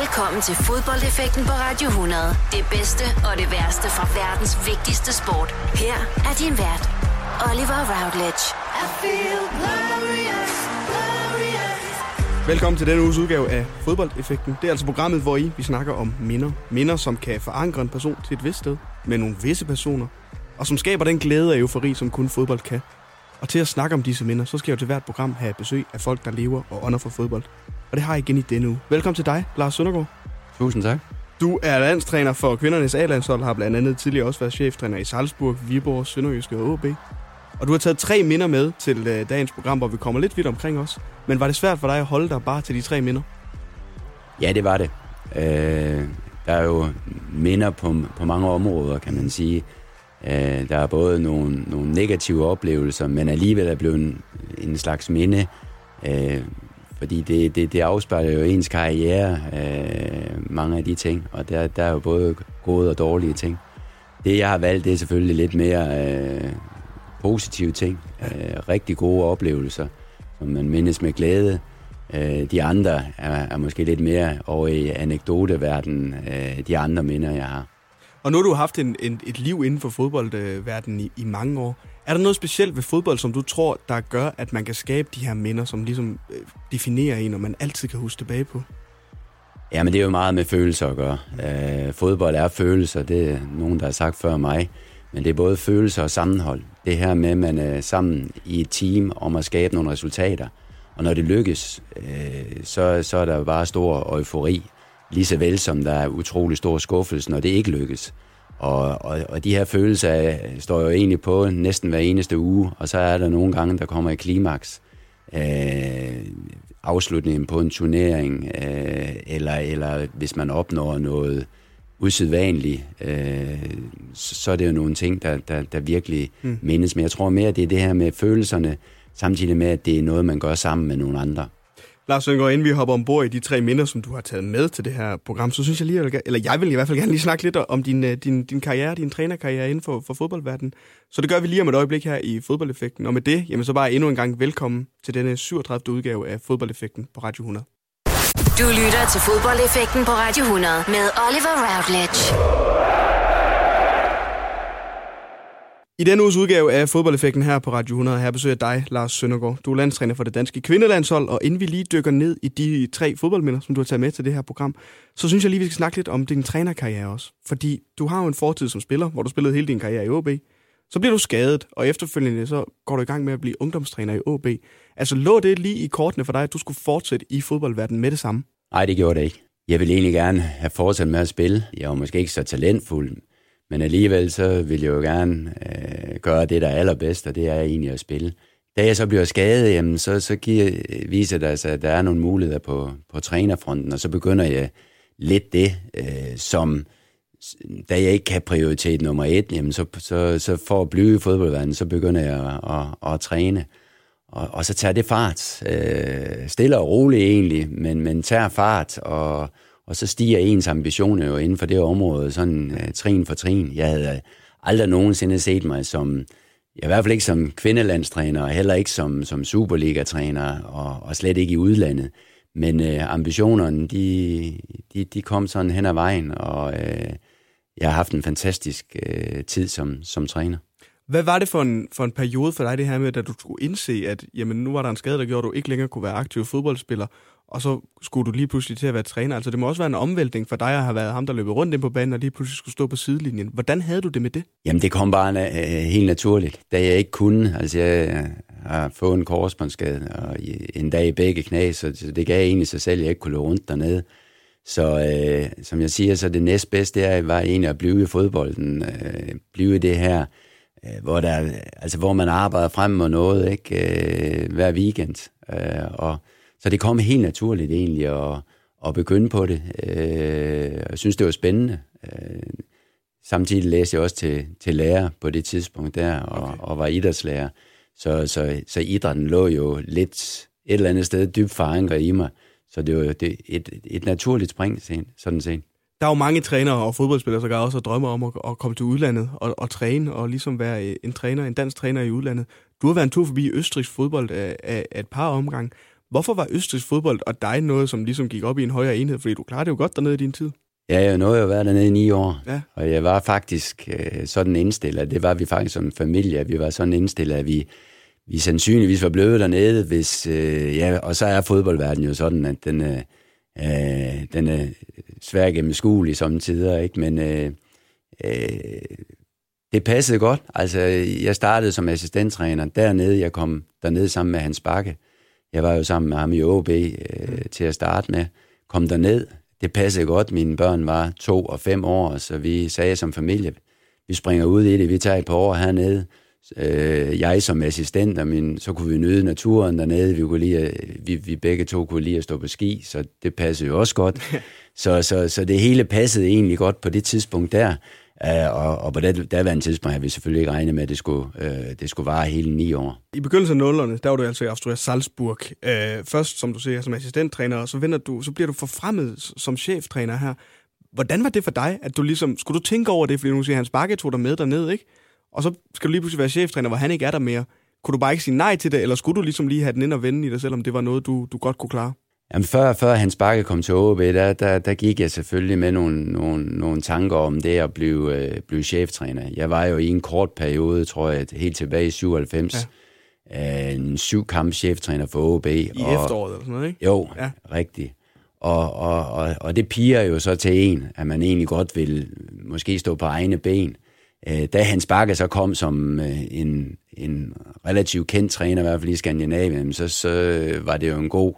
Velkommen til fodboldeffekten på Radio 100. Det bedste og det værste fra verdens vigtigste sport. Her er din vært, Oliver Routledge. I feel glorious, glorious. Velkommen til denne uges udgave af Fodboldeffekten. Det er altså programmet, hvor I vi snakker om minder. Minder, som kan forankre en person til et vist sted med nogle visse personer, og som skaber den glæde og eufori, som kun fodbold kan. Og til at snakke om disse minder, så skal jeg jo til hvert program have besøg af folk, der lever og ånder for fodbold. Og det har jeg igen i denne uge. Velkommen til dig, Lars Søndergaard. Tusind tak. Du er landstræner for kvindernes A-landshold, har blandt andet tidligere også været cheftræner i Salzburg, Viborg, Sønderjyske og AB. Og du har taget tre minder med til uh, dagens program, hvor vi kommer lidt vidt omkring os. Men var det svært for dig at holde dig bare til de tre minder? Ja, det var det. Øh, der er jo minder på, på mange områder, kan man sige. Øh, der er både nogle, nogle negative oplevelser, men alligevel er blevet en, en slags minde. Øh, fordi det, det, det afspejler jo ens karriere, øh, mange af de ting, og der, der er jo både gode og dårlige ting. Det, jeg har valgt, det er selvfølgelig lidt mere øh, positive ting, øh, rigtig gode oplevelser, som man mindes med glæde. Øh, de andre er, er måske lidt mere over i anekdoteverdenen, øh, de andre minder, jeg har. Og nu har du haft en, en, et liv inden for fodboldverdenen i, i mange år. Er der noget specielt ved fodbold, som du tror, der gør, at man kan skabe de her minder, som ligesom øh, definerer en, og man altid kan huske tilbage på? Ja, men det er jo meget med følelser at gøre. Øh, fodbold er følelser, det er nogen, der har sagt før mig. Men det er både følelser og sammenhold. Det her med, at man er sammen i et team om at skabe nogle resultater. Og når det lykkes, øh, så, så er der bare stor eufori. Lige så vel som der er utrolig stor skuffelse, når det ikke lykkes. Og, og, og de her følelser står jo egentlig på næsten hver eneste uge, og så er der nogle gange, der kommer i klimaks. Øh, afslutningen på en turnering, øh, eller, eller hvis man opnår noget usædvanligt, øh, så, så er det jo nogle ting, der, der, der virkelig mm. mindes. Men jeg tror mere, det er det her med følelserne, samtidig med, at det er noget, man gør sammen med nogle andre. Lars Søngaard, inden vi hopper ombord i de tre minder, som du har taget med til det her program, så synes jeg lige, eller jeg vil i hvert fald gerne lige snakke lidt om din, øh, din, din karriere, din trænerkarriere inden for, for fodboldverdenen. Så det gør vi lige om et øjeblik her i Fodboldeffekten. Og med det, jamen så bare endnu en gang velkommen til denne 37. udgave af Fodboldeffekten på Radio 100. Du lytter til Fodboldeffekten på Radio 100 med Oliver Routledge. I denne uges udgave af Fodboldeffekten her på Radio 100, her besøger dig, Lars Søndergaard. Du er landstræner for det danske kvindelandshold, og inden vi lige dykker ned i de tre fodboldminder, som du har taget med til det her program, så synes jeg lige, vi skal snakke lidt om din trænerkarriere også. Fordi du har jo en fortid som spiller, hvor du spillede hele din karriere i OB. Så bliver du skadet, og efterfølgende så går du i gang med at blive ungdomstræner i OB. Altså lå det lige i kortene for dig, at du skulle fortsætte i fodboldverdenen med det samme? Nej, det gjorde det ikke. Jeg ville egentlig gerne have fortsat med at spille. Jeg var måske ikke så talentfuld, men alligevel så vil jeg jo gerne øh, gøre det, der er allerbedst, og det er egentlig at spille. Da jeg så bliver skadet, jamen, så, så giver, viser det sig, at der er nogle muligheder på, på trænerfronten, og så begynder jeg lidt det, øh, som da jeg ikke kan prioritet nummer et, jamen, så, så, så for at blive i fodboldverdenen, så begynder jeg at, at, at træne. Og, og så tager det fart. Øh, stille og roligt egentlig, men, men tager fart, og, og så stiger ens ambitioner jo inden for det område, sådan uh, trin for trin. Jeg havde øh, aldrig nogensinde set mig som, i hvert fald ikke som kvindelandstræner, og heller ikke som, som Superliga-træner, og, og slet ikke i udlandet. Men øh, ambitionerne, de, de, de kom sådan hen ad vejen, og øh, jeg har haft en fantastisk øh, tid som, som træner. Hvad var det for en, for en periode for dig, det her med, da du skulle indse, at jamen, nu var der en skade, der gjorde, at du ikke længere kunne være aktiv fodboldspiller, og så skulle du lige pludselig til at være træner. Altså det må også være en omvæltning for dig at have været ham, der løb rundt ind på banen, og lige pludselig skulle stå på sidelinjen. Hvordan havde du det med det? Jamen det kom bare uh, helt naturligt, da jeg ikke kunne. Altså jeg øh, har fået en korsbåndsskade, og en dag i begge knæ, så det gav egentlig sig selv, at jeg ikke kunne løbe rundt dernede. Så øh, som jeg siger, så det næstbedste er, var egentlig at blive i fodbolden, øh, blive i det her, øh, hvor, der, altså, hvor man arbejder frem mod noget ikke, øh, hver weekend. Øh, og så det kom helt naturligt egentlig at, at begynde på det. Øh, jeg synes, det var spændende. Øh, samtidig læste jeg også til, til lærer på det tidspunkt der, og, okay. og var idrætslærer. Så, så, så idrætten lå jo lidt et eller andet sted dybt forankret i mig. Så det var det, et, et naturligt spring, sådan set. Der er jo mange trænere og fodboldspillere, der også drømmer om at, at komme til udlandet og, og træne, og ligesom være en træner, en dansk træner i udlandet. Du har været en tur forbi Østrigs fodbold af, af, af et par omgange. Hvorfor var Østrigs fodbold og dig noget, som ligesom gik op i en højere enhed? Fordi du klarede det jo godt dernede i din tid. Ja, jeg nåede at være dernede i ni år, Ja. og jeg var faktisk øh, sådan indstillet, det var vi faktisk som familie, vi var sådan indstillet, at vi, vi sandsynligvis var blevet dernede, hvis, øh, ja, og så er fodboldverdenen jo sådan, at den, øh, øh, den er svær gennemskuelig samtidig, ikke? men øh, øh, det passede godt. Altså, jeg startede som assistenttræner dernede, jeg kom dernede sammen med Hans Bakke. Jeg var jo sammen med ham i OB øh, til at starte med. Kom derned, det passede godt. Mine børn var to og fem år, så vi sagde som familie, vi springer ud i det, vi tager et par år hernede. Øh, jeg som assistent, og min, så kunne vi nyde naturen dernede. Vi, kunne lide, at- vi, vi begge to kunne lide at stå på ski, så det passede jo også godt. så, så, så det hele passede egentlig godt på det tidspunkt der. Uh, og, og på det daværende tidspunkt havde vi selvfølgelig ikke regnet med, at det skulle, uh, det skulle vare hele ni år. I begyndelsen af nullerne, der var du altså i Austria Salzburg. Øh, først, som du siger, som assistenttræner, og så, vender du, så bliver du forfremmet som cheftræner her. Hvordan var det for dig, at du ligesom, skulle du tænke over det, fordi nu siger Hans Bakke tog dig med derned, ikke? Og så skal du lige pludselig være cheftræner, hvor han ikke er der mere. Kunne du bare ikke sige nej til det, eller skulle du ligesom lige have den ind og vende i dig, selvom det var noget, du, du godt kunne klare? Jamen før, før Hans Bakke kom til OB, der, der, der gik jeg selvfølgelig med nogle, nogle, nogle tanker om det at blive, øh, blive cheftræner. Jeg var jo i en kort periode, tror jeg, helt tilbage i 97, ja. en syv kamp cheftræner for OB. I og, efteråret eller sådan noget, ikke? Jo, Ja. ja. rigtigt. Og, og, og, og det piger jo så til en, at man egentlig godt vil måske stå på egne ben. Øh, da Hans Bakke så kom som øh, en, en relativt kendt træner, i hvert fald i Skandinavien, så, så var det jo en god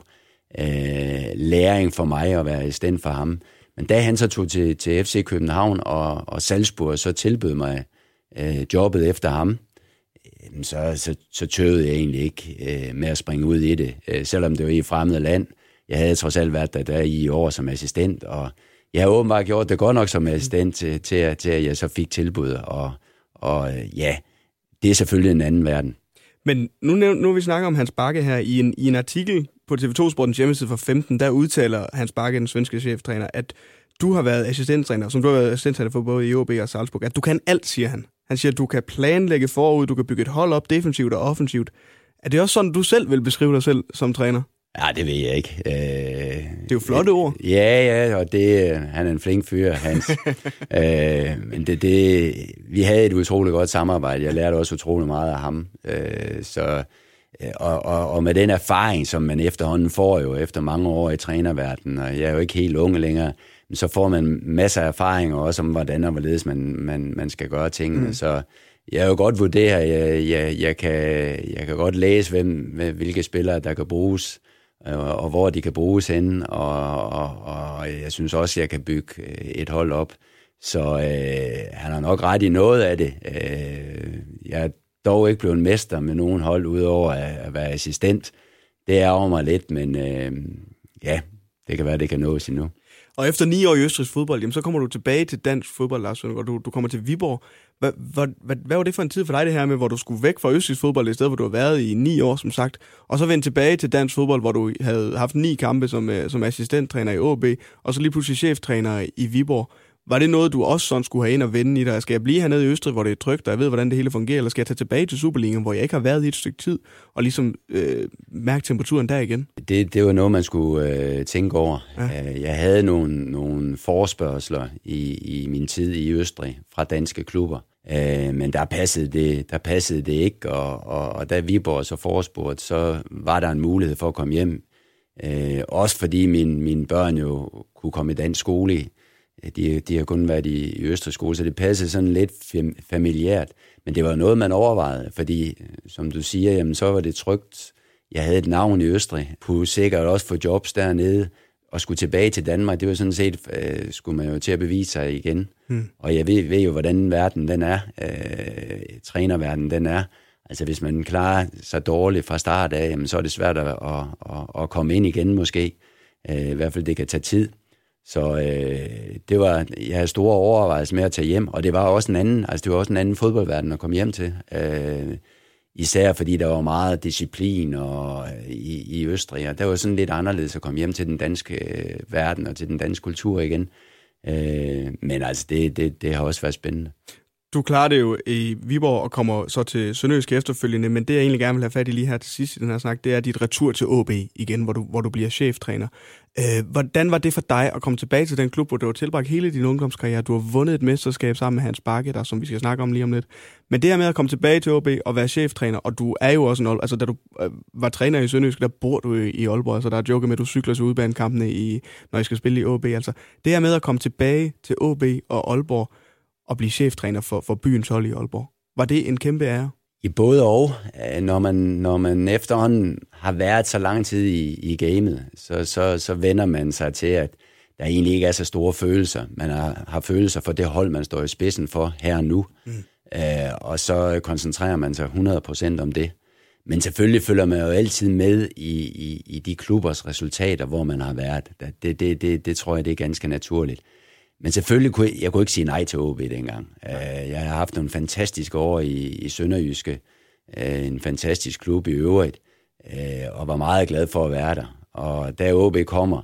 øh, læring for mig at være assistent for ham. Men da han så tog til, til FC København og, og Salzburg, så tilbød mig øh, jobbet efter ham, øh, så, så, så tøvede jeg egentlig ikke øh, med at springe ud i det, øh, selvom det var i et fremmed land. Jeg havde trods alt været der, der i år som assistent, og jeg har åbenbart gjort det godt nok som assistent til, til, til at jeg så fik tilbud, og, og øh, ja, det er selvfølgelig en anden verden. Men nu, nu vi snakker om Hans Bakke her. I en, I en artikel på TV2 Sportens hjemmeside for 15, der udtaler Hans Bakke, den svenske cheftræner, at du har været assistenttræner, som du har været assistenttræner for både i OB og Salzburg, at du kan alt, siger han. Han siger, at du kan planlægge forud, du kan bygge et hold op defensivt og offensivt. Er det også sådan, du selv vil beskrive dig selv som træner? Ja, det ved jeg ikke. Øh, Det er jo flotte ord. Ja, ja, og det, øh, han er en flink fyr, Hans. øh, men det, det, vi havde et utroligt godt samarbejde. Jeg lærte også utrolig meget af ham. Øh, så, øh, og, og, og med den erfaring, som man efterhånden får jo efter mange år i trænerverdenen, og jeg er jo ikke helt unge længere, så får man masser af erfaringer også om, hvordan og hvorledes man, man, man skal gøre tingene. Mm. Så jeg er jo godt vurdere, jeg, jeg, jeg, kan, jeg kan godt læse, hvem, hvilke spillere, der kan bruges og, og hvor de kan bruges henne, og, og, og jeg synes også, jeg kan bygge øh, et hold op. Så øh, han har nok ret i noget af det. Øh, jeg er dog ikke blevet mester med nogen hold, udover at, at være assistent. Det er over mig lidt, men øh, ja, det kan være, det kan nås endnu. Og efter ni år i Østrigs fodbold, jamen, så kommer du tilbage til dansk fodbold, Lars Søndergaard. Du, du kommer til Viborg. Hvad, hvad, hvad, hvad var det for en tid for dig, det her med, hvor du skulle væk fra Østrigs fodbold, i stedet hvor du har været i ni år, som sagt, og så vende tilbage til dansk fodbold, hvor du havde haft ni kampe som, øh, som assistenttræner i AB, og så lige pludselig cheftræner i Viborg. Var det noget, du også sådan skulle have ind og vende i dig? Skal jeg blive hernede i Østrig, hvor det er trygt, og jeg ved, hvordan det hele fungerer, eller skal jeg tage tilbage til Superligaen, hvor jeg ikke har været i et stykke tid, og ligesom øh, mærke temperaturen der igen? Det, det var noget, man skulle øh, tænke over. Ja. Ja. Jeg havde nogle, nogle forespørgseler i, i min tid i Østrig fra danske klubber, øh, men der passede, det, der passede det ikke, og, og, og da Viborg så forespurgte, så var der en mulighed for at komme hjem. Øh, også fordi min, mine børn jo kunne komme i dansk skole. De, de har kun været i, i Østrig skole, så det passede sådan lidt fam- familiært. Men det var noget, man overvejede, fordi, som du siger, jamen, så var det trygt. Jeg havde et navn i Østrig, kunne sikkert også få jobs dernede, og skulle tilbage til Danmark, det var sådan set, øh, skulle man jo til at bevise sig igen. Hmm. Og jeg ved, ved jo, hvordan verden den er, øh, trænerverden den er. Altså hvis man klarer sig dårligt fra start af, jamen, så er det svært at, at, at, at komme ind igen måske. Øh, I hvert fald det kan tage tid. Så øh, det var, jeg havde store overvejelser med at tage hjem, og det var også en anden, altså det var også en anden fodboldverden at komme hjem til. Øh, især fordi der var meget disciplin og, øh, i, i Østrig, og det var sådan lidt anderledes at komme hjem til den danske øh, verden og til den danske kultur igen. Øh, men altså, det, det, det har også været spændende. Du klarer det jo i Viborg og kommer så til Sønderjysk efterfølgende, men det jeg egentlig gerne vil have fat i lige her til sidst i den her snak, det er dit retur til OB igen, hvor du, hvor du bliver cheftræner. Øh, hvordan var det for dig at komme tilbage til den klub, hvor du har tilbragt hele din ungdomskarriere? Du har vundet et mesterskab sammen med Hans Bakke, der, som vi skal snakke om lige om lidt. Men det her med at komme tilbage til OB og være cheftræner, og du er jo også en altså da du øh, var træner i Sønderjysk, der bor du i, Aalborg, så der er joke med, at du cykler til udbanekampene, i, når I skal spille i OB. Altså det her med at komme tilbage til OB og Aalborg, at blive cheftræner for, for byens hold i Aalborg. Var det en kæmpe ære? I både og. Øh, når man, når man efterhånden har været så lang tid i, i gamet, så, så, så vender man sig til, at der egentlig ikke er så store følelser. Man har, har følelser for det hold, man står i spidsen for her og nu. Mm. Øh, og så koncentrerer man sig 100% om det. Men selvfølgelig følger man jo altid med i, i, i de klubbers resultater, hvor man har været. Det, det, det, det tror jeg, det er ganske naturligt. Men selvfølgelig kunne jeg, jeg kunne ikke sige nej til OB dengang. Uh, jeg har haft nogle fantastiske år i, i Sønderjyske, uh, en fantastisk klub i øvrigt, uh, og var meget glad for at være der. Og da OB kommer,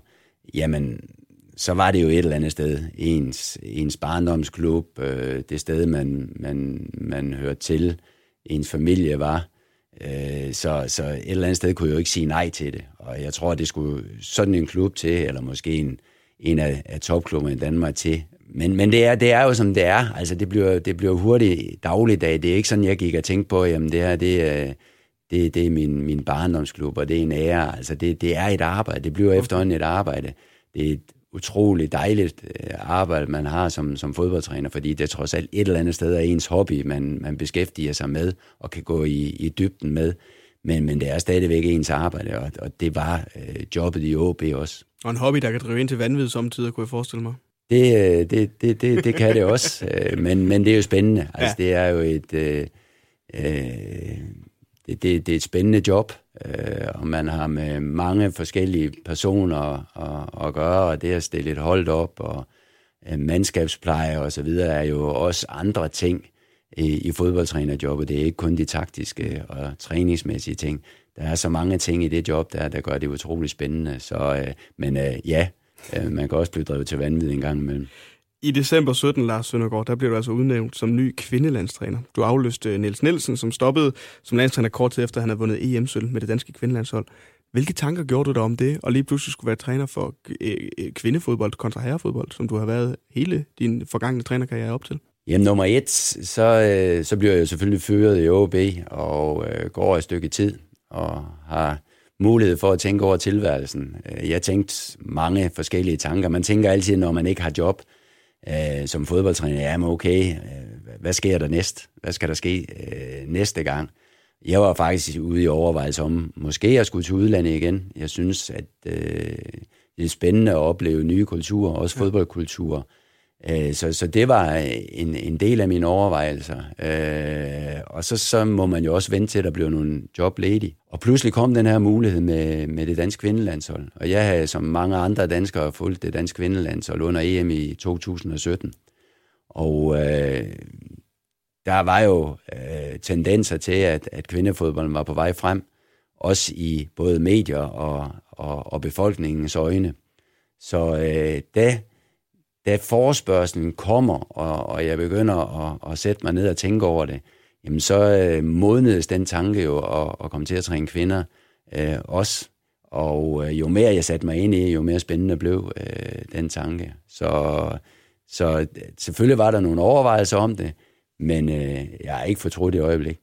jamen, så var det jo et eller andet sted, ens, ens barndomsklub, uh, det sted, man, man, man hørte til, ens familie var. Så, så et eller andet sted kunne jeg jo ikke sige nej til det. Og jeg tror, det skulle sådan en klub til, eller måske en, en af, af topklubberne i Danmark til. Men, men det, er, det er jo som det er. Altså, det bliver, det bliver hurtigt dagligdag. Det er ikke sådan, jeg gik og tænkte på, jamen det her, det, er, det, det er min, min barndomsklub, og det er en ære. Altså, det, det er et arbejde. Det bliver efterhånden et arbejde. Det er et utroligt dejligt øh, arbejde, man har som, som fodboldtræner, fordi det trods alt et eller andet sted er ens hobby, man, man beskæftiger sig med og kan gå i, i dybden med. Men, men det er stadigvæk ens arbejde, og, og det var øh, jobbet i OB også. Og en hobby, der kan drive ind til vanvid samtidig, kunne jeg forestille mig. Det, øh, det, det, det, det kan det også, øh, men, men det er jo spændende. Altså, ja. Det er jo et, øh, øh, det, det, det er et spændende job, øh, og man har med mange forskellige personer at, at gøre, og det at stille et hold op, og øh, mandskabspleje og så videre, er jo også andre ting i, i fodboldtrænerjobbet. Det er ikke kun de taktiske og træningsmæssige ting der er så mange ting i det job, der, der gør det utrolig spændende. Så, øh, men øh, ja, øh, man kan også blive drevet til vanvid en gang imellem. I december 17, Lars Søndergaard, der blev du altså udnævnt som ny kvindelandstræner. Du afløste Niels Nielsen, som stoppede som landstræner kort tid efter, at han havde vundet EM-sølv med det danske kvindelandshold. Hvilke tanker gjorde du dig om det, og lige pludselig skulle være træner for øh, øh, kvindefodbold kontra herrefodbold, som du har været hele din forgangne trænerkarriere op til? Jamen nummer et, så, øh, så bliver jeg jo selvfølgelig føret i OB og øh, går et stykke tid og har mulighed for at tænke over tilværelsen. Øh, jeg tænkte mange forskellige tanker. Man tænker altid, når man ikke har job øh, som fodboldtræner, ja, men okay, øh, hvad sker der næst? Hvad skal der ske øh, næste gang? Jeg var faktisk ude i overvejelse om, måske jeg skulle til udlandet igen. Jeg synes, at øh, det er spændende at opleve nye kulturer, også fodboldkulturer. Øh, så, så det var en, en del af mine overvejelser. Øh, og så, så må man jo også vente til, at der blev nogle job ledig. Og pludselig kom den her mulighed med, med det danske kvindelandshold. Og jeg havde som mange andre danskere fulgt det danske kvindelandshold under EM i 2017. Og øh, der var jo øh, tendenser til, at, at kvindefodbolden var på vej frem. Også i både medier og, og, og befolkningens øjne. Så øh, da da forespørgselen kommer, og, og jeg begynder at, at sætte mig ned og tænke over det, jamen så øh, modnedes den tanke jo at, at komme til at træne kvinder øh, også. Og øh, jo mere jeg satte mig ind i, jo mere spændende blev øh, den tanke. Så, så øh, selvfølgelig var der nogle overvejelser om det, men øh, jeg har ikke fortrudt det øjeblik.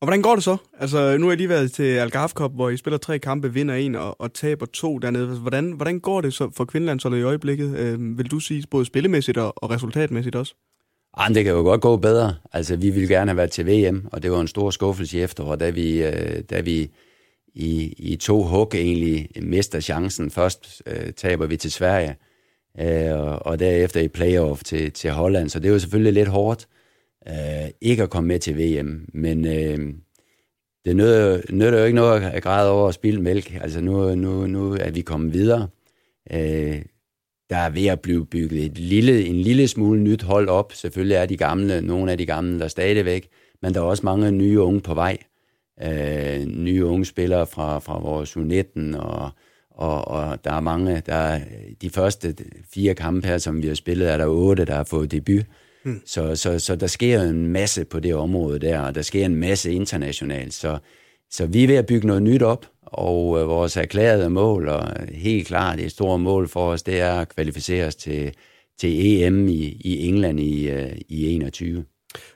Og hvordan går det så? Altså, nu har jeg lige været til Algarve Cup, hvor I spiller tre kampe, vinder en og, og taber to dernede. Altså, hvordan, hvordan går det så for Kvindelandsholdet i øjeblikket? Øh, vil du sige, både spillemæssigt og, og resultatmæssigt også? Ej, det kan jo godt gå bedre. Altså, vi ville gerne have været til VM, og det var en stor skuffelse i efteråret, da vi, øh, da vi i, i to hug egentlig mister chancen. Først øh, taber vi til Sverige, øh, og, og derefter i playoff til, til Holland. Så det er jo selvfølgelig lidt hårdt øh, Øh, ikke at komme med til VM. Men øh, det nytter, nytter jo ikke noget at græde over at spille mælk. Altså nu, nu, nu er vi kommet videre. Øh, der er ved at blive bygget et lille, en lille smule nyt hold op. Selvfølgelig er de gamle, nogle af de gamle der stadigvæk, men der er også mange nye unge på vej. Øh, nye unge spillere fra, fra vores U19, og, og, og der er mange, der er, de første fire kampe her, som vi har spillet, er der otte, der har fået debut. Mm. Så, så, så der sker en masse på det område der, og der sker en masse internationalt. Så, så vi er ved at bygge noget nyt op, og øh, vores erklærede mål, og helt klart det store mål for os, det er at kvalificere os til, til EM i, i England i, øh, i 21.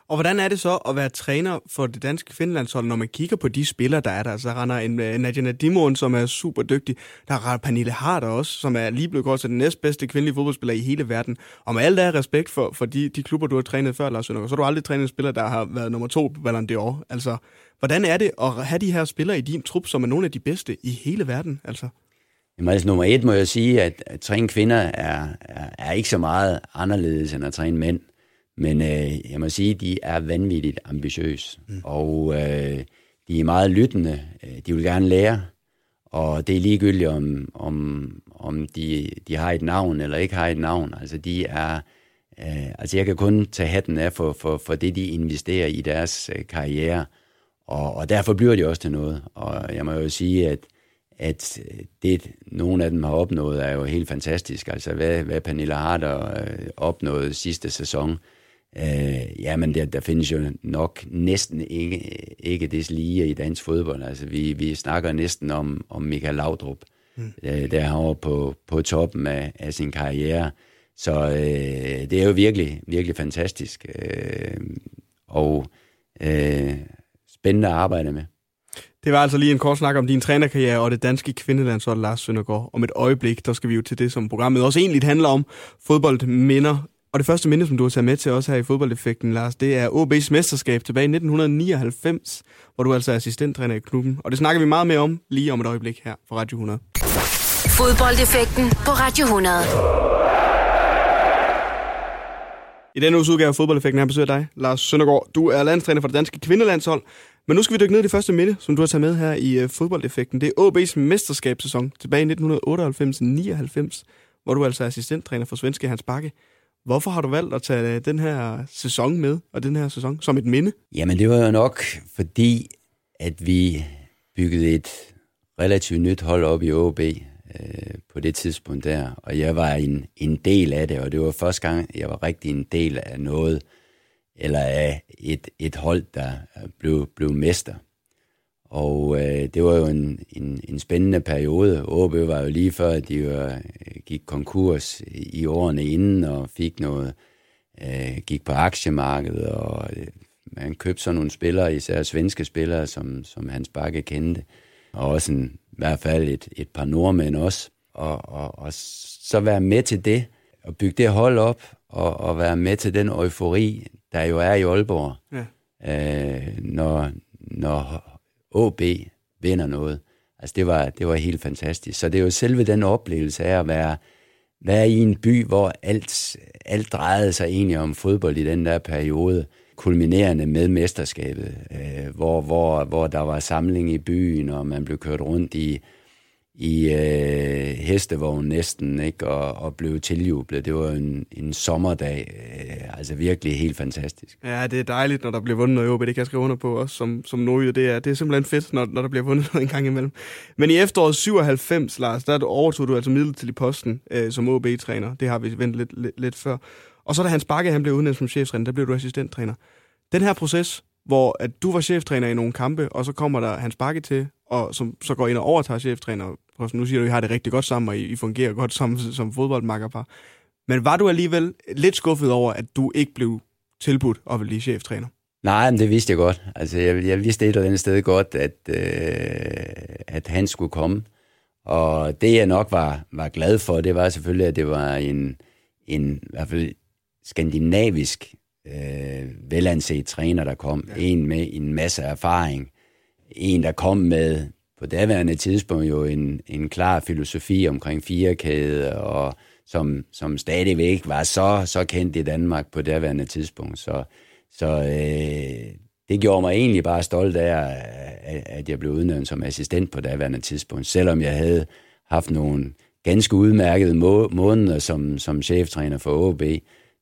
Og hvordan er det så at være træner for det danske Finlandshold, når man kigger på de spillere, der er der? Så render en øh, uh, Nadia Nadimon, som er super dygtig. Der er Pernille Harder også, som er lige blevet kort til den næstbedste kvindelige fodboldspiller i hele verden. Og med alt der respekt for, for de, de klubber, du har trænet før, Lars Søndergaard, så har du aldrig trænet en spiller, der har været nummer to på Ballon d'Or. Altså, hvordan er det at have de her spillere i din trup, som er nogle af de bedste i hele verden? Altså? Jamen, altså, nummer et må jeg sige, at, at træne kvinder er, er, er ikke så meget anderledes end at træne mænd. Men øh, jeg må sige, at de er vanvittigt ambitiøse, mm. og øh, de er meget lyttende. Øh, de vil gerne lære, og det er ligegyldigt, om, om, om de, de har et navn eller ikke har et navn. Altså, de er, øh, altså jeg kan kun tage hatten af for, for, for det, de investerer i deres øh, karriere, og, og derfor bliver de også til noget. Og jeg må jo sige, at at det, nogle af dem har opnået, er jo helt fantastisk. Altså, hvad, hvad Pernille Harder øh, opnåede sidste sæson, Øh, jamen, der, der findes jo nok næsten ikke, ikke det lige i dansk fodbold. Altså, vi, vi snakker næsten om, om Michael Laudrup, mm. øh, der har på, på toppen af, af sin karriere. Så øh, det er jo virkelig, virkelig fantastisk. Øh, og øh, spændende at arbejde med. Det var altså lige en kort snak om din trænerkarriere og det danske kvindelandshold, Lars Søndergaard. Om et øjeblik, der skal vi jo til det, som programmet også egentlig handler om. Fodboldminder og det første minde, som du har taget med til os her i fodboldeffekten, Lars, det er OB's mesterskab tilbage i 1999, hvor du altså er assistenttræner i klubben. Og det snakker vi meget mere om lige om et øjeblik her på Radio 100. Fodboldeffekten på Radio 100. I denne uges udgave af Fodboldeffekten her besøger dig, Lars Søndergaard. Du er landstræner for det danske kvindelandshold, men nu skal vi dykke ned i det første minde, som du har taget med her i uh, Fodboldeffekten. Det er OB's mesterskabssæson tilbage i 1998-99, hvor du altså er assistenttræner for svenske Hans Bakke. Hvorfor har du valgt at tage øh, den her sæson med, og den her sæson som et minde? Jamen det var jo nok fordi, at vi byggede et relativt nyt hold op i OB øh, på det tidspunkt der, og jeg var en, en del af det, og det var første gang, jeg var rigtig en del af noget, eller af et, et hold, der blev, blev mester. Og øh, det var jo en, en, en spændende periode. OB var jo lige før, at de var, gik konkurs i årene inden og fik noget, øh, gik på aktiemarkedet, og øh, man købte sådan nogle spillere, især svenske spillere, som, som Hans Bakke kendte, og også en, i hvert fald et, et par nordmænd også. Og, og, og så være med til det, og bygge det hold op, og, og være med til den eufori, der jo er i Aalborg, ja. øh, når, når AB vinder noget. Altså det var, det var helt fantastisk. Så det er jo selve den oplevelse af at være, være i en by, hvor alt, alt drejede sig egentlig om fodbold i den der periode, kulminerende med mesterskabet, øh, hvor, hvor, hvor der var samling i byen, og man blev kørt rundt i i øh, hestevogn næsten, ikke? Og, og blev tiljublet. Det var en, en sommerdag, øh, altså virkelig helt fantastisk. Ja, det er dejligt, når der bliver vundet noget i OB. Det kan jeg skrive under på også som, som nordjyde. Det er, det er simpelthen fedt, når, når der bliver vundet noget en gang imellem. Men i efteråret 97, Lars, der overtog du altså middel til i posten øh, som OB-træner. Det har vi ventet lidt, lidt, lidt før. Og så da Hans Bakke han blev udnævnt som cheftræner, der blev du assistenttræner. Den her proces, hvor at du var cheftræner i nogle kampe, og så kommer der Hans Bakke til, og som så går ind og overtager cheftræner nu siger du, at I har det rigtig godt sammen, og I fungerer godt som, som fodboldmakkerpar. Men var du alligevel lidt skuffet over, at du ikke blev tilbudt at blive cheftræner? Nej, men det vidste jeg godt. Altså, jeg, jeg vidste et eller andet sted godt, at, øh, at han skulle komme. Og det, jeg nok var, var glad for, det var selvfølgelig, at det var en, en i hvert fald skandinavisk øh, velanset træner, der kom. Ja. En med en masse erfaring. En, der kom med på daværende tidspunkt jo en, en klar filosofi omkring firekæde, og som, som stadigvæk var så, så kendt i Danmark på daværende tidspunkt. Så, så øh, det gjorde mig egentlig bare stolt af, at jeg blev udnævnt som assistent på daværende tidspunkt, selvom jeg havde haft nogle ganske udmærkede må- måneder som, som cheftræner for OB,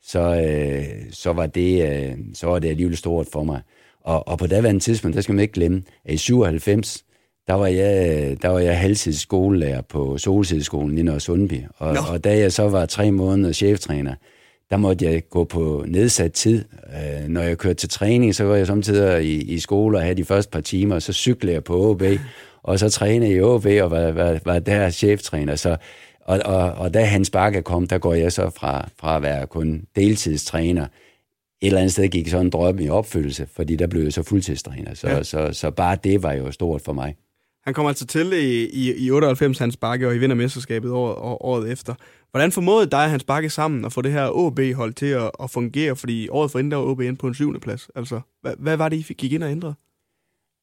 så, øh, så, var det, øh, så var det alligevel stort for mig. Og, og på daværende tidspunkt, der skal man ikke glemme, at i 97, der var jeg, der var jeg halvtids skolelærer på Solsideskolen i Nørre Sundby. Og, og da jeg så var tre måneder cheftræner, der måtte jeg gå på nedsat tid. Øh, når jeg kørte til træning, så var jeg samtidig i, i skole og havde de første par timer, og så cyklede jeg på OB, og så trænede jeg i OB og var, var, var der cheftræner. Så, og, og, og da Hans Bakke kom, der går jeg så fra, fra at være kun deltidstræner, et eller andet sted gik sådan en drøm i opfyldelse, fordi der blev jeg så fuldtidstræner. Så, ja. så, så, så bare det var jo stort for mig. Han kommer altså til i, i, i 98, Hans Bakke, og I vinder mesterskabet året, året efter. Hvordan formåede dig og Hans Bakke sammen at få det her OB-hold til at, at fungere? Fordi året for inden, der var OB ind på en syvende plads. Altså, hvad, hvad var det, I gik ind og ændrede?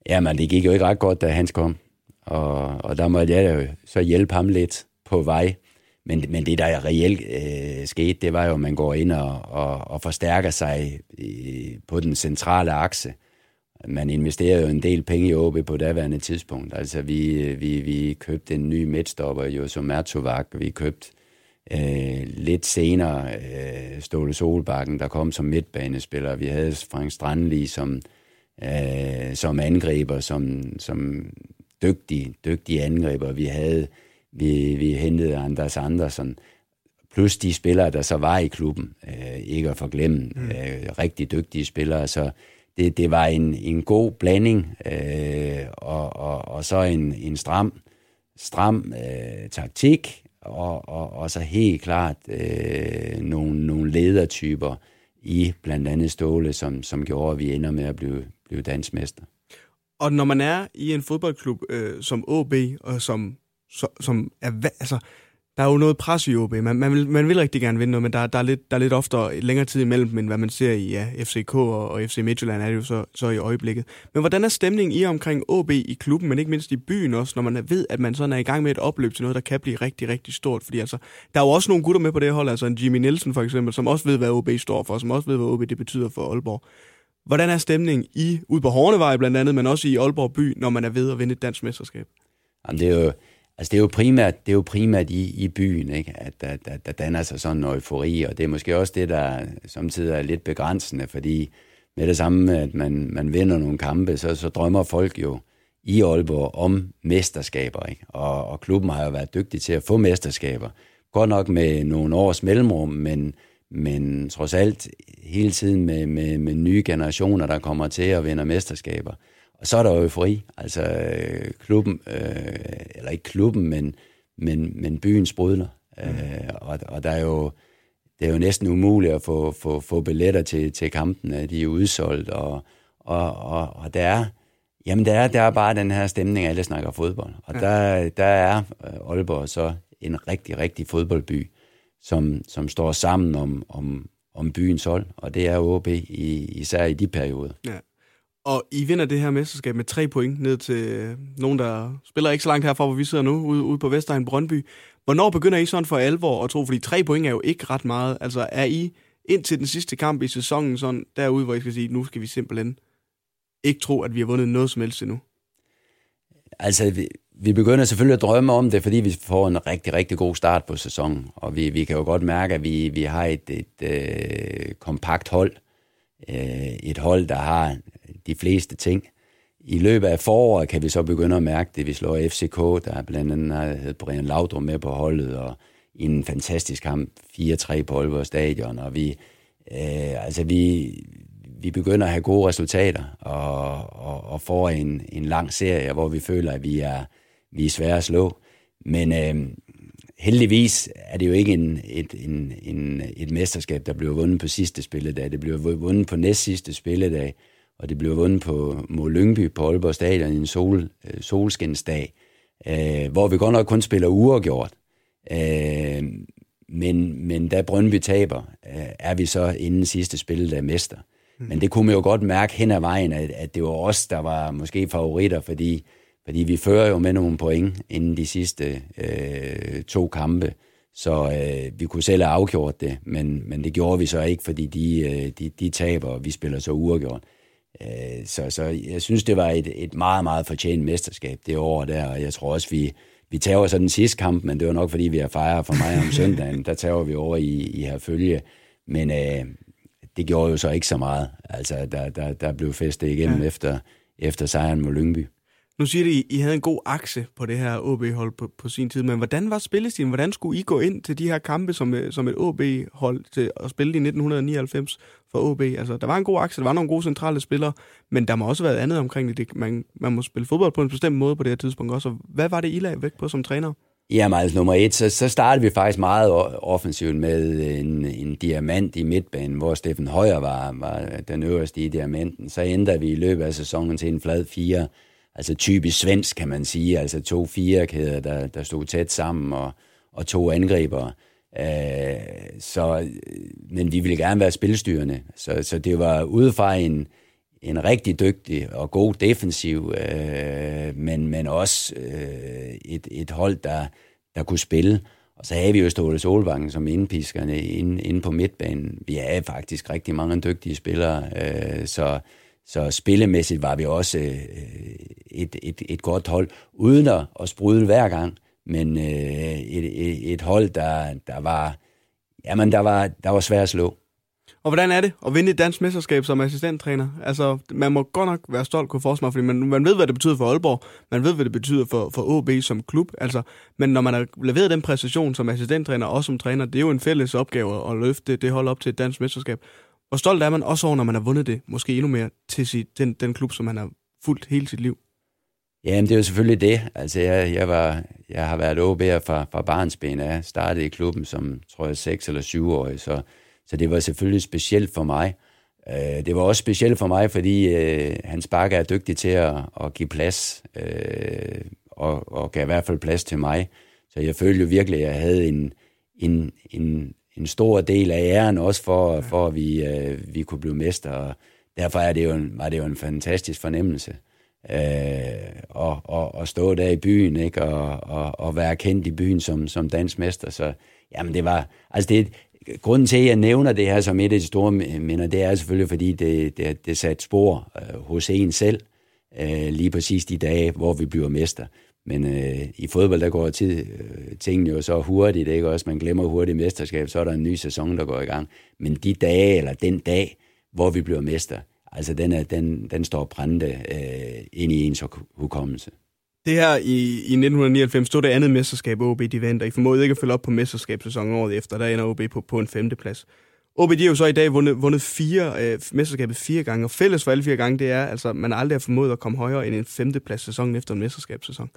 Jamen, det gik jo ikke ret godt, da Hans kom. Og, og der måtte jeg jo så hjælpe ham lidt på vej. Men, men det, der reelt øh, skete, det var jo, at man går ind og, og, og forstærker sig øh, på den centrale akse. Man investerede jo en del penge i OB på daværende tidspunkt. Altså, vi, øh, vi, vi købte en ny midtstopper, jo som Mertovac. Vi købte øh, lidt senere øh, Ståle Solbakken, der kom som midtbanespiller. Vi havde Frank Strandli som, øh, som angriber, som, som dygtig, dygtig angriber. Vi havde vi, vi hentede Anders Andersen, plus de spillere, der så var i klubben, øh, ikke at forglemme, mm. øh, rigtig dygtige spillere, så det, det var en, en god blanding, øh, og, og, og så en, en stram, stram øh, taktik, og, og, og så helt klart øh, nogle, nogle ledertyper i blandt andet Ståle, som, som gjorde, at vi ender med at blive, blive dansmester. Og når man er i en fodboldklub øh, som OB, og som som er... Altså, der er jo noget pres i OB. Man, man, vil, man vil rigtig gerne vinde noget, men der, der, er lidt, der er lidt oftere længere tid imellem, end hvad man ser i ja, FCK og, og FC Midtjylland er det jo så, så i øjeblikket. Men hvordan er stemningen i omkring OB i klubben, men ikke mindst i byen også, når man ved, at man sådan er i gang med et opløb til noget, der kan blive rigtig, rigtig stort? Fordi altså, der er jo også nogle gutter med på det hold, altså en Jimmy Nielsen for eksempel, som også ved, hvad OB står for, som også ved, hvad OB det betyder for Aalborg. Hvordan er stemningen i, ude på Hornevej blandt andet, men også i Aalborg by, når man er ved at vinde et dansk mesterskab? Jamen, det er jo Altså det er jo primært, det er jo primært i, i byen, ikke? at der, der, der danner sig sådan en eufori, og det er måske også det, der samtidig er lidt begrænsende, fordi med det samme, at man, man vinder nogle kampe, så, så drømmer folk jo i Aalborg om mesterskaber, ikke? Og, og klubben har jo været dygtig til at få mesterskaber. Godt nok med nogle års mellemrum, men, men trods alt hele tiden med, med, med nye generationer, der kommer til at vinde mesterskaber. Og så er der eufori. Altså klubben, øh, eller ikke klubben, men, men, men byen sprudler. Mm. Øh, og, og der er jo, det er jo næsten umuligt at få, få, få billetter til, til kampene. De er udsolgt, og, og, og, og der er, jamen der er, der er bare den her stemning, alle snakker fodbold. Og ja. der, der er øh, Aalborg så en rigtig, rigtig fodboldby, som, som står sammen om, om, om byens hold, og det er OB i, især i de perioder. Ja. Og I vinder det her mesterskab med tre point ned til øh, nogen, der spiller ikke så langt herfra, hvor vi sidder nu, ude, ude på Vestegn Brøndby. Hvornår begynder I sådan for alvor at tro? Fordi tre point er jo ikke ret meget. Altså er I indtil den sidste kamp i sæsonen sådan derude, hvor I skal sige, nu skal vi simpelthen ikke tro, at vi har vundet noget som helst endnu? Altså, vi, vi begynder selvfølgelig at drømme om det, fordi vi får en rigtig, rigtig god start på sæsonen. Og vi, vi kan jo godt mærke, at vi, vi har et, et, et øh, kompakt hold. Øh, et hold, der har de fleste ting. I løbet af foråret kan vi så begynde at mærke det. Vi slår FCK, der blandt andet har Brian Laudrup med på holdet, og i en fantastisk kamp, 4-3 på Aalborg Stadion, og vi, øh, altså vi, vi begynder at have gode resultater, og, og, og får en, en lang serie, hvor vi føler, at vi er, vi er svære at slå. Men øh, heldigvis er det jo ikke en, et, en, en, et mesterskab, der bliver vundet på sidste spilledag. Det bliver vundet på næst sidste spilledag, og det blev vundet på mod Lyngby på Aalborg Stadion i en sol, øh, solskinsdag, øh, hvor vi godt nok kun spiller uafgjort. Øh, men, men da Brøndby taber, øh, er vi så inden sidste spil, der mester. Mm. Men det kunne man jo godt mærke hen ad vejen, at, at det var os, der var måske favoritter, fordi, fordi vi fører jo med nogle point inden de sidste øh, to kampe. Så øh, vi kunne selv have afgjort det, men, men det gjorde vi så ikke, fordi de, øh, de, de taber, og vi spiller så uafgjort. Øh, så, så jeg synes, det var et, et meget, meget fortjent mesterskab det år der, og jeg tror også, vi, vi tager så den sidste kamp, men det var nok, fordi vi har fejret for mig om søndagen. Der tager vi over i, i her følge. Men øh, det gjorde jo så ikke så meget. Altså, der, der, der blev festet igennem ja. efter, efter sejren mod Lyngby. Nu siger det, I, I havde en god akse på det her OB-hold på, på sin tid, men hvordan var spillestilen? Hvordan skulle I gå ind til de her kampe som, øh, som et OB-hold til at spille i 1999 for OB? Altså, der var en god akse, der var nogle gode centrale spillere, men der må også have været andet omkring det. Man, man må spille fodbold på en bestemt måde på det her tidspunkt også. Hvad var det, I lagde væk på som træner? Jamen altså nummer et, så, så startede vi faktisk meget offensivt med en, en diamant i midtbanen, hvor Steffen Højer var, var den øverste i diamanten. Så ændrede vi i løbet af sæsonen til en flad fire, altså typisk svensk kan man sige, altså to firekæder, der, der stod tæt sammen, og, og to angriber. Øh, så, øh, men vi ville gerne være spilstyrende, så, så det var udefra en, en rigtig dygtig og god defensiv, øh, men, men også øh, et, et hold, der, der kunne spille. Og så havde vi jo Ståle Solvangen som indpiskerne inde, inde på midtbanen. Vi er faktisk rigtig mange dygtige spillere, øh, så, så spillemæssigt var vi også øh, et, et, et godt hold, uden at, at sprudle hver gang, men øh, et, et, et hold, der, der var, jamen, der var, der var svært at slå. Og hvordan er det at vinde et dansk mesterskab som assistenttræner? Altså, man må godt nok være stolt, kunne forestille mig, fordi man, man ved, hvad det betyder for Aalborg, man ved, hvad det betyder for, for OB som klub, altså, men når man har leveret den præstation som assistenttræner og som træner, det er jo en fælles opgave at løfte det, det hold op til et dansk mesterskab. Hvor stolt er man også over, når man har vundet det, måske endnu mere, til sit, den, den klub, som man har fulgt hele sit liv? Jamen, det er jo selvfølgelig det. Altså, jeg, jeg, var, jeg har været OB'er fra, fra barnsben af. Jeg startede i klubben som, tror jeg, 6 eller 7 år, så så det var selvfølgelig specielt for mig. Øh, det var også specielt for mig, fordi øh, hans bakke er dygtig til at, at give plads, øh, og, og gav i hvert fald plads til mig. Så jeg følte jo virkelig, at jeg havde en, en, en, en stor del af æren også for, for at vi, øh, vi kunne blive mester. Og derfor er det jo en, var det jo en fantastisk fornemmelse øh, at, at, at stå der i byen ikke? Og, og, og være kendt i byen som, som dansk mester. Så jamen det var, altså det, grunden til, at jeg nævner det her som et af de store minder, det er selvfølgelig, fordi det, det, det satte spor øh, hos en selv, øh, lige præcis de dage, hvor vi bliver mester. Men øh, i fodbold, der går tid, øh, tingene jo så hurtigt, ikke også? Man glemmer hurtigt mesterskab, så er der en ny sæson, der går i gang. Men de dage, eller den dag, hvor vi bliver mester, altså den, er, den, den står brændende øh, ind i ens hukommelse. Det her i, i 1999 stod det andet mesterskab, OB de vandt, og I formåede ikke at følge op på mesterskabssæsonen året efter. Der ender OB på, på en femteplads. OB de har jo så i dag vundet, vundet fire, øh, mesterskabet fire gange, og fælles for alle fire gange, det er, altså, man aldrig har formået at komme højere end en femteplads sæson efter en mesterskabssæson.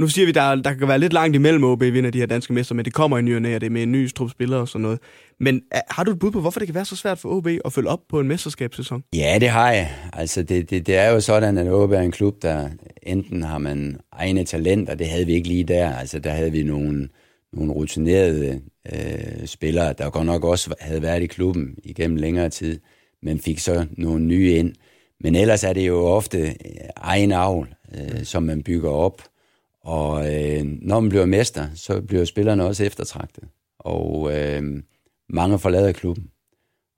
Nu siger vi, der, der kan være lidt langt imellem OB vinder de her danske mester, men det kommer i ny og næ, og det er med en ny strup spillere og sådan noget. Men har du et bud på, hvorfor det kan være så svært for OB at følge op på en mesterskabssæson? Ja, det har jeg. Altså, det, det, det er jo sådan, at OB er en klub, der enten har man egne talenter, det havde vi ikke lige der. Altså, der havde vi nogle, nogle rutinerede øh, spillere, der godt nok også havde været i klubben igennem længere tid, men fik så nogle nye ind. Men ellers er det jo ofte øh, egen avl, øh, som man bygger op. Og øh, når man bliver mester, så bliver spillerne også eftertragtet. Og øh, mange forlader klubben.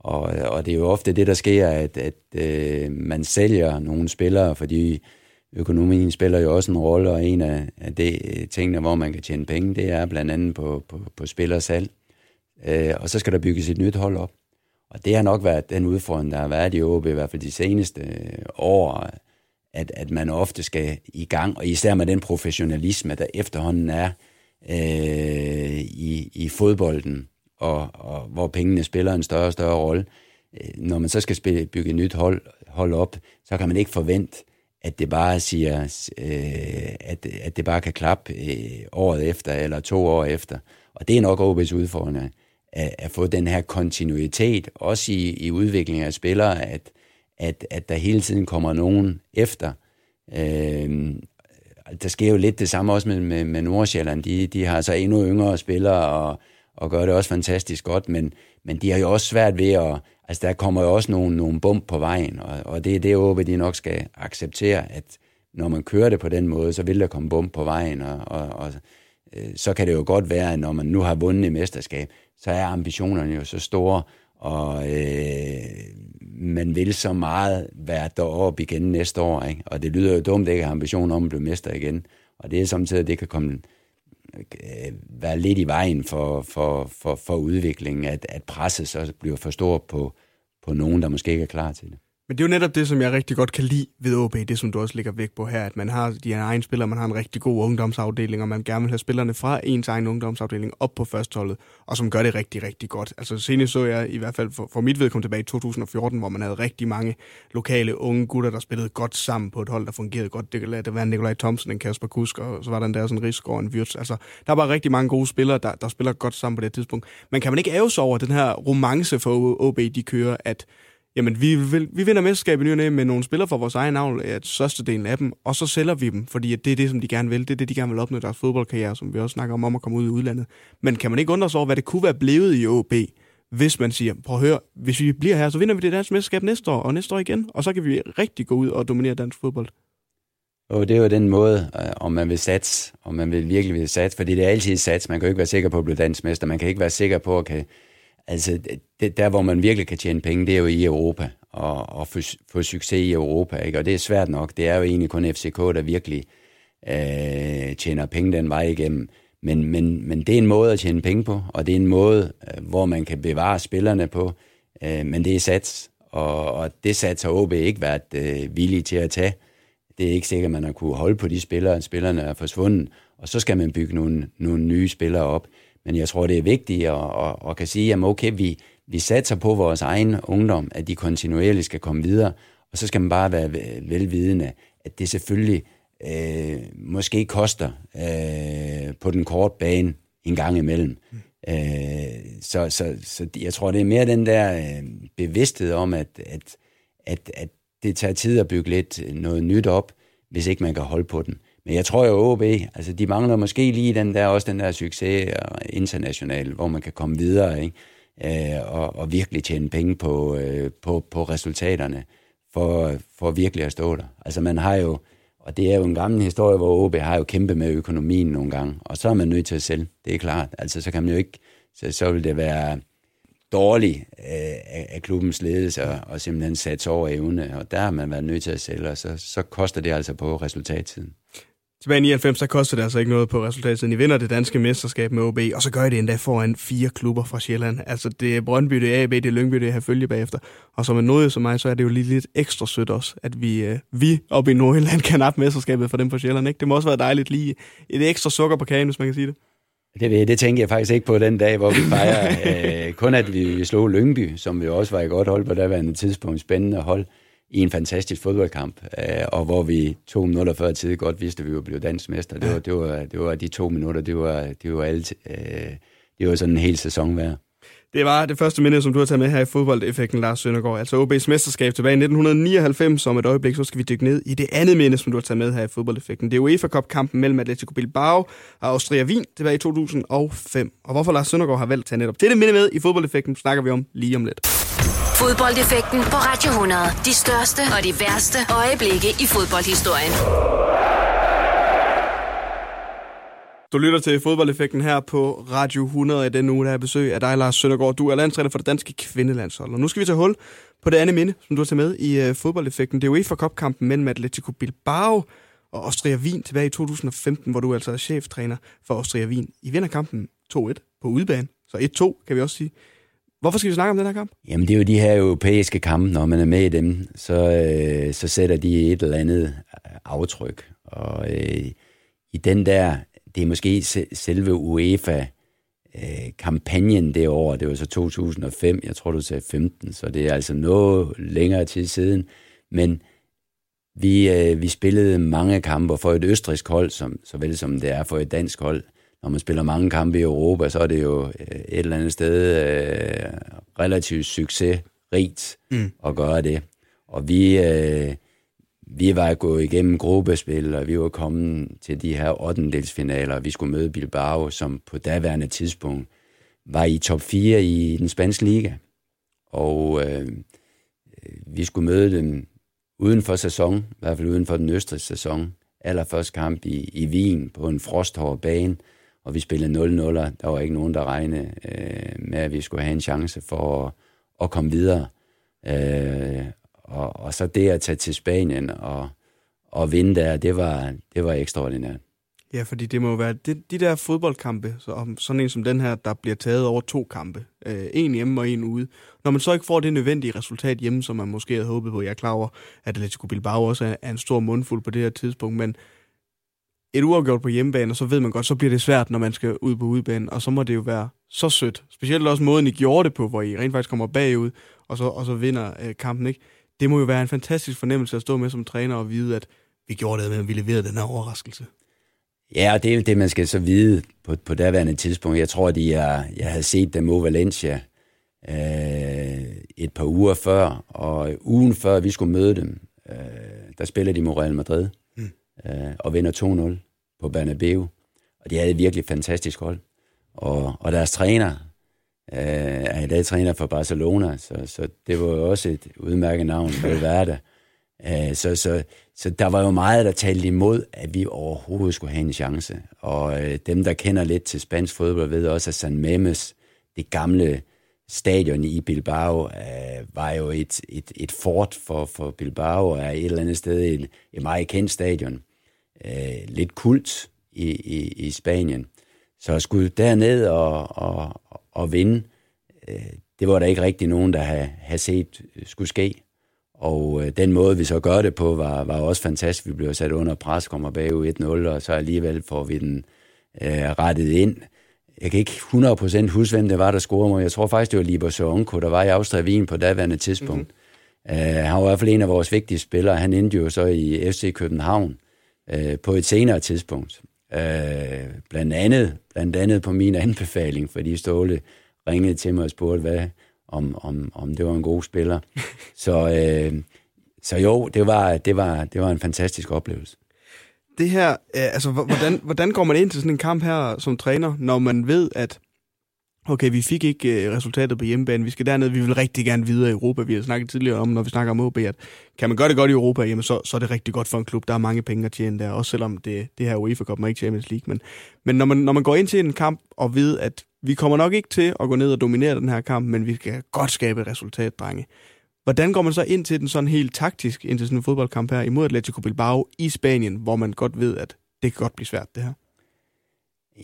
Og, øh, og det er jo ofte det, der sker, at, at øh, man sælger nogle spillere, fordi økonomien spiller jo også en rolle, og en af, af de øh, tingene, hvor man kan tjene penge, det er blandt andet på, på, på spillersalg. Øh, og så skal der bygges et nyt hold op. Og det har nok været den udfordring, der har været i OB, i hvert fald de seneste øh, år, at, at man ofte skal i gang, og især med den professionalisme, der efterhånden er øh, i, i fodbolden, og, og hvor pengene spiller en større og større rolle. Øh, når man så skal spille, bygge et nyt hold, hold op, så kan man ikke forvente, at det bare siger, øh, at, at det bare kan klappe øh, året efter, eller to år efter. Og det er nok OB's udfordring, at, at få den her kontinuitet, også i, i udviklingen af spillere, at, at, at der hele tiden kommer nogen efter. Øh, der sker jo lidt det samme også med, med, med Nordsjælland. De, de har så endnu yngre spillere og, og gør det også fantastisk godt, men, men de har jo også svært ved at... Altså, der kommer jo også nogle, nogle bump på vejen, og, og det er det, håber de nok skal acceptere, at når man kører det på den måde, så vil der komme bump på vejen, og, og, og øh, så kan det jo godt være, at når man nu har vundet i mesterskab, så er ambitionerne jo så store, og øh, man vil så meget være deroppe igen næste år, ikke? og det lyder jo dumt, at ikke har ambition om at blive mester igen, og det er samtidig, at det kan komme øh, være lidt i vejen for, for, for, for udviklingen, at, at presset så bliver for stort på, på nogen, der måske ikke er klar til det. Men det er jo netop det, som jeg rigtig godt kan lide ved OB, det som du også ligger væk på her, at man har de egne spillere, man har en rigtig god ungdomsafdeling, og man gerne vil have spillerne fra ens egen ungdomsafdeling op på førsteholdet, og som gør det rigtig, rigtig godt. Altså senest så jeg i hvert fald for, for mit vedkommende tilbage i 2014, hvor man havde rigtig mange lokale unge gutter, der spillede godt sammen på et hold, der fungerede godt. Det kan det være Nikolaj Thomsen, en Kasper Kusk, og så var der en der sådan Rigsgaard en Wirtz. Altså, der var rigtig mange gode spillere, der, der spiller godt sammen på det tidspunkt. Men kan man ikke æve over den her romance for OB, de kører, at jamen vi, vi, vi vinder mesterskab i ny med nogle spillere fra vores egen navn, at størstedelen af dem, og så sælger vi dem, fordi at det er det, som de gerne vil. Det er det, de gerne vil opnå deres fodboldkarriere, som vi også snakker om, om at komme ud i udlandet. Men kan man ikke undre sig over, hvad det kunne være blevet i OB, hvis man siger, prøv at høre, hvis vi bliver her, så vinder vi det danske mesterskab næste år, og næste år igen, og så kan vi rigtig gå ud og dominere dansk fodbold. Og det er jo den måde, øh, om man vil satse, om man vil virkelig vil satse, fordi det er altid sats. Man kan jo ikke være sikker på at blive dansk mester. Man kan ikke være sikker på at kan Altså, det, der hvor man virkelig kan tjene penge, det er jo i Europa, og, og få, få succes i Europa, ikke? og det er svært nok. Det er jo egentlig kun FCK, der virkelig øh, tjener penge den vej igennem. Men, men, men det er en måde at tjene penge på, og det er en måde, øh, hvor man kan bevare spillerne på, øh, men det er sats, og, og det sats har OB ikke været øh, villige til at tage. Det er ikke sikkert, at man har kunne holde på de spillere, spillerne er forsvundet, og så skal man bygge nogle, nogle nye spillere op. Men jeg tror, det er vigtigt at, at, at kan sige, at okay, vi, vi satser på vores egen ungdom, at de kontinuerligt skal komme videre, og så skal man bare være velvidende, at det selvfølgelig øh, måske koster øh, på den korte bane en gang imellem. Mm. Øh, så, så, så jeg tror, det er mere den der øh, bevidsthed om, at, at, at, at det tager tid at bygge lidt noget nyt op, hvis ikke man kan holde på den. Men jeg tror jo, OB, altså de mangler måske lige den der, også den der succes international, hvor man kan komme videre, ikke? Øh, og, og virkelig tjene penge på, øh, på, på resultaterne, for, for virkelig at stå der. Altså man har jo, og det er jo en gammel historie, hvor OB har jo kæmpet med økonomien nogle gange, og så er man nødt til at sælge, det er klart. Altså så kan man jo ikke, så, så vil det være dårligt øh, af, af klubbens ledelse og, og simpelthen sat over evne, og der har man været nødt til at sælge, og så, så koster det altså på resultattiden. Tilbage i 99, så koster det altså ikke noget på resultatet. I vinder det danske mesterskab med OB, og så gør I det endda foran fire klubber fra Sjælland. Altså det er Brøndby, det er AB, det er Lyngby, det er Herfølge bagefter. Og som en nåde som mig, så er det jo lige lidt ekstra sødt også, at vi, øh, vi oppe i Nordjylland kan op mesterskabet for dem fra Sjælland. Ikke? Det må også være dejligt lige et ekstra sukker på kagen, hvis man kan sige det. Det, det tænker jeg faktisk ikke på den dag, hvor vi fejrer øh, kun at vi, vi slog Lyngby, som jo også var i godt hold på daværende tidspunkt, spændende hold i en fantastisk fodboldkamp, øh, og hvor vi to minutter før tid godt vidste, at vi ville blive dansk mester. Det var, det var, det var de to minutter, det var, det var, alt, øh, det var sådan en hel sæson værd. Det var det første minde, som du har taget med her i fodboldeffekten, Lars Søndergaard. Altså OB's mesterskab tilbage i 1999. Om et øjeblik, så skal vi dykke ned i det andet minde, som du har taget med her i fodboldeffekten. Det er UEFA Cup-kampen mellem Atletico Bilbao og Austria Wien tilbage i 2005. Og hvorfor Lars Søndergaard har valgt at tage netop det minde med i fodboldeffekten, snakker vi om lige om lidt. Fodboldeffekten på Radio 100. De største og de værste øjeblikke i fodboldhistorien. Du lytter til fodboldeffekten her på Radio 100 i den uge, der er besøg af dig, Lars Søndergaard. Du er landstræner for det danske kvindelandshold. Og nu skal vi tage hul på det andet minde, som du har taget med i uh, fodboldeffekten. Det er UEFA Cup-kampen mellem Atletico Bilbao og Austria Wien tilbage i 2015, hvor du altså er cheftræner for Austria Wien. I vinder kampen 2-1 på udebane, så 1-2 kan vi også sige. Hvorfor skal vi snakke om den her kamp? Jamen, det er jo de her europæiske kampe, når man er med i dem, så, øh, så sætter de et eller andet øh, aftryk. Og øh, i den der, det er måske selve UEFA, øh, kampagnen det år, det var så 2005, jeg tror du sagde 15, så det er altså noget længere tid siden, men vi, øh, vi spillede mange kampe for et østrisk hold, som, såvel som det er for et dansk hold, når man spiller mange kampe i Europa, så er det jo øh, et eller andet sted øh, relativt succesrigt mm. at gøre det. Og vi, øh, vi var gået igennem gruppespil, og vi var kommet til de her 8. finaler. Vi skulle møde Bilbao, som på daværende tidspunkt var i top 4 i den spanske liga. Og øh, vi skulle møde dem uden for sæson, i hvert fald uden for den østrigske sæson. Allerførste kamp i, i Wien på en frosthård bane og vi spillede 0-0, der var ikke nogen, der regnede øh, med, at vi skulle have en chance for at, at komme videre. Øh, og, og så det at tage til Spanien og, og vinde der, det var, det var ekstraordinært. Ja, fordi det må jo være de, de der fodboldkampe, så, sådan en som den her, der bliver taget over to kampe. Øh, en hjemme og en ude. Når man så ikke får det nødvendige resultat hjemme, som man måske havde håbet på. Jeg er klar over, at Atletico Bilbao også er, er en stor mundfuld på det her tidspunkt, men et uafgjort på hjemmebane, og så ved man godt, så bliver det svært, når man skal ud på udebane, og så må det jo være så sødt. Specielt også måden, I gjorde det på, hvor I rent faktisk kommer bagud, og så, og så vinder øh, kampen, ikke? Det må jo være en fantastisk fornemmelse at stå med som træner og vide, at vi gjorde det, men vi leverede den her overraskelse. Ja, og det er det, man skal så vide på, på daværende tidspunkt. Jeg tror, at jeg, jeg havde set dem mod Valencia øh, et par uger før, og ugen før vi skulle møde dem, øh, der spiller de mod Real Madrid øh, og vinder 2-0 på Bernabeu. Og de havde et virkelig fantastisk hold. Og, og deres træner øh, er i dag træner for Barcelona, så, så det var jo også et udmærket navn, Valverde. Øh, så, så, så der var jo meget, der talte imod, at vi overhovedet skulle have en chance. Og øh, dem, der kender lidt til spansk fodbold, ved også, at San Memes, det gamle stadion i Bilbao, øh, var jo et, et, et fort for, for Bilbao, og er et eller andet sted et, et meget kendt stadion. Øh, lidt kult i, i, i Spanien. Så at skulle derned og, og, og vinde, øh, det var der ikke rigtig nogen, der havde, havde set skulle ske. Og øh, den måde, vi så gør det på, var, var også fantastisk. Vi blev sat under pres, kommer bagud 1-0, og så alligevel får vi den øh, rettet ind. Jeg kan ikke 100% huske, hvem det var, der scorede mig. Jeg tror faktisk, det var Libor Sørenko, der var i Austria Wien på daværende tidspunkt. Mm-hmm. Uh, han var i hvert fald en af vores vigtige spillere. Han endte jo så i FC København uh, på et senere tidspunkt. Uh, blandt, andet, blandt andet på min anbefaling, fordi Ståle ringede til mig og spurgte, hvad, om, om, om det var en god spiller. så, øh, så jo, det var, det, var, det var en fantastisk oplevelse. Det her, øh, altså hvordan, hvordan går man ind til sådan en kamp her som træner, når man ved, at okay, vi fik ikke øh, resultatet på hjemmebane, vi skal derned, vi vil rigtig gerne videre i Europa. Vi har snakket tidligere om, når vi snakker om OB, at kan man gøre det godt i Europa, jamen så, så er det rigtig godt for en klub. Der er mange penge at tjene der, også selvom det, det her UEFA Cup er ikke Champions League. Men, men når, man, når man går ind til en kamp og ved, at vi kommer nok ikke til at gå ned og dominere den her kamp, men vi skal godt skabe et resultat, drenge. Hvordan går man så ind til den sådan helt taktisk, ind til sådan en fodboldkamp her imod Atletico Bilbao i Spanien, hvor man godt ved, at det kan godt blive svært, det her?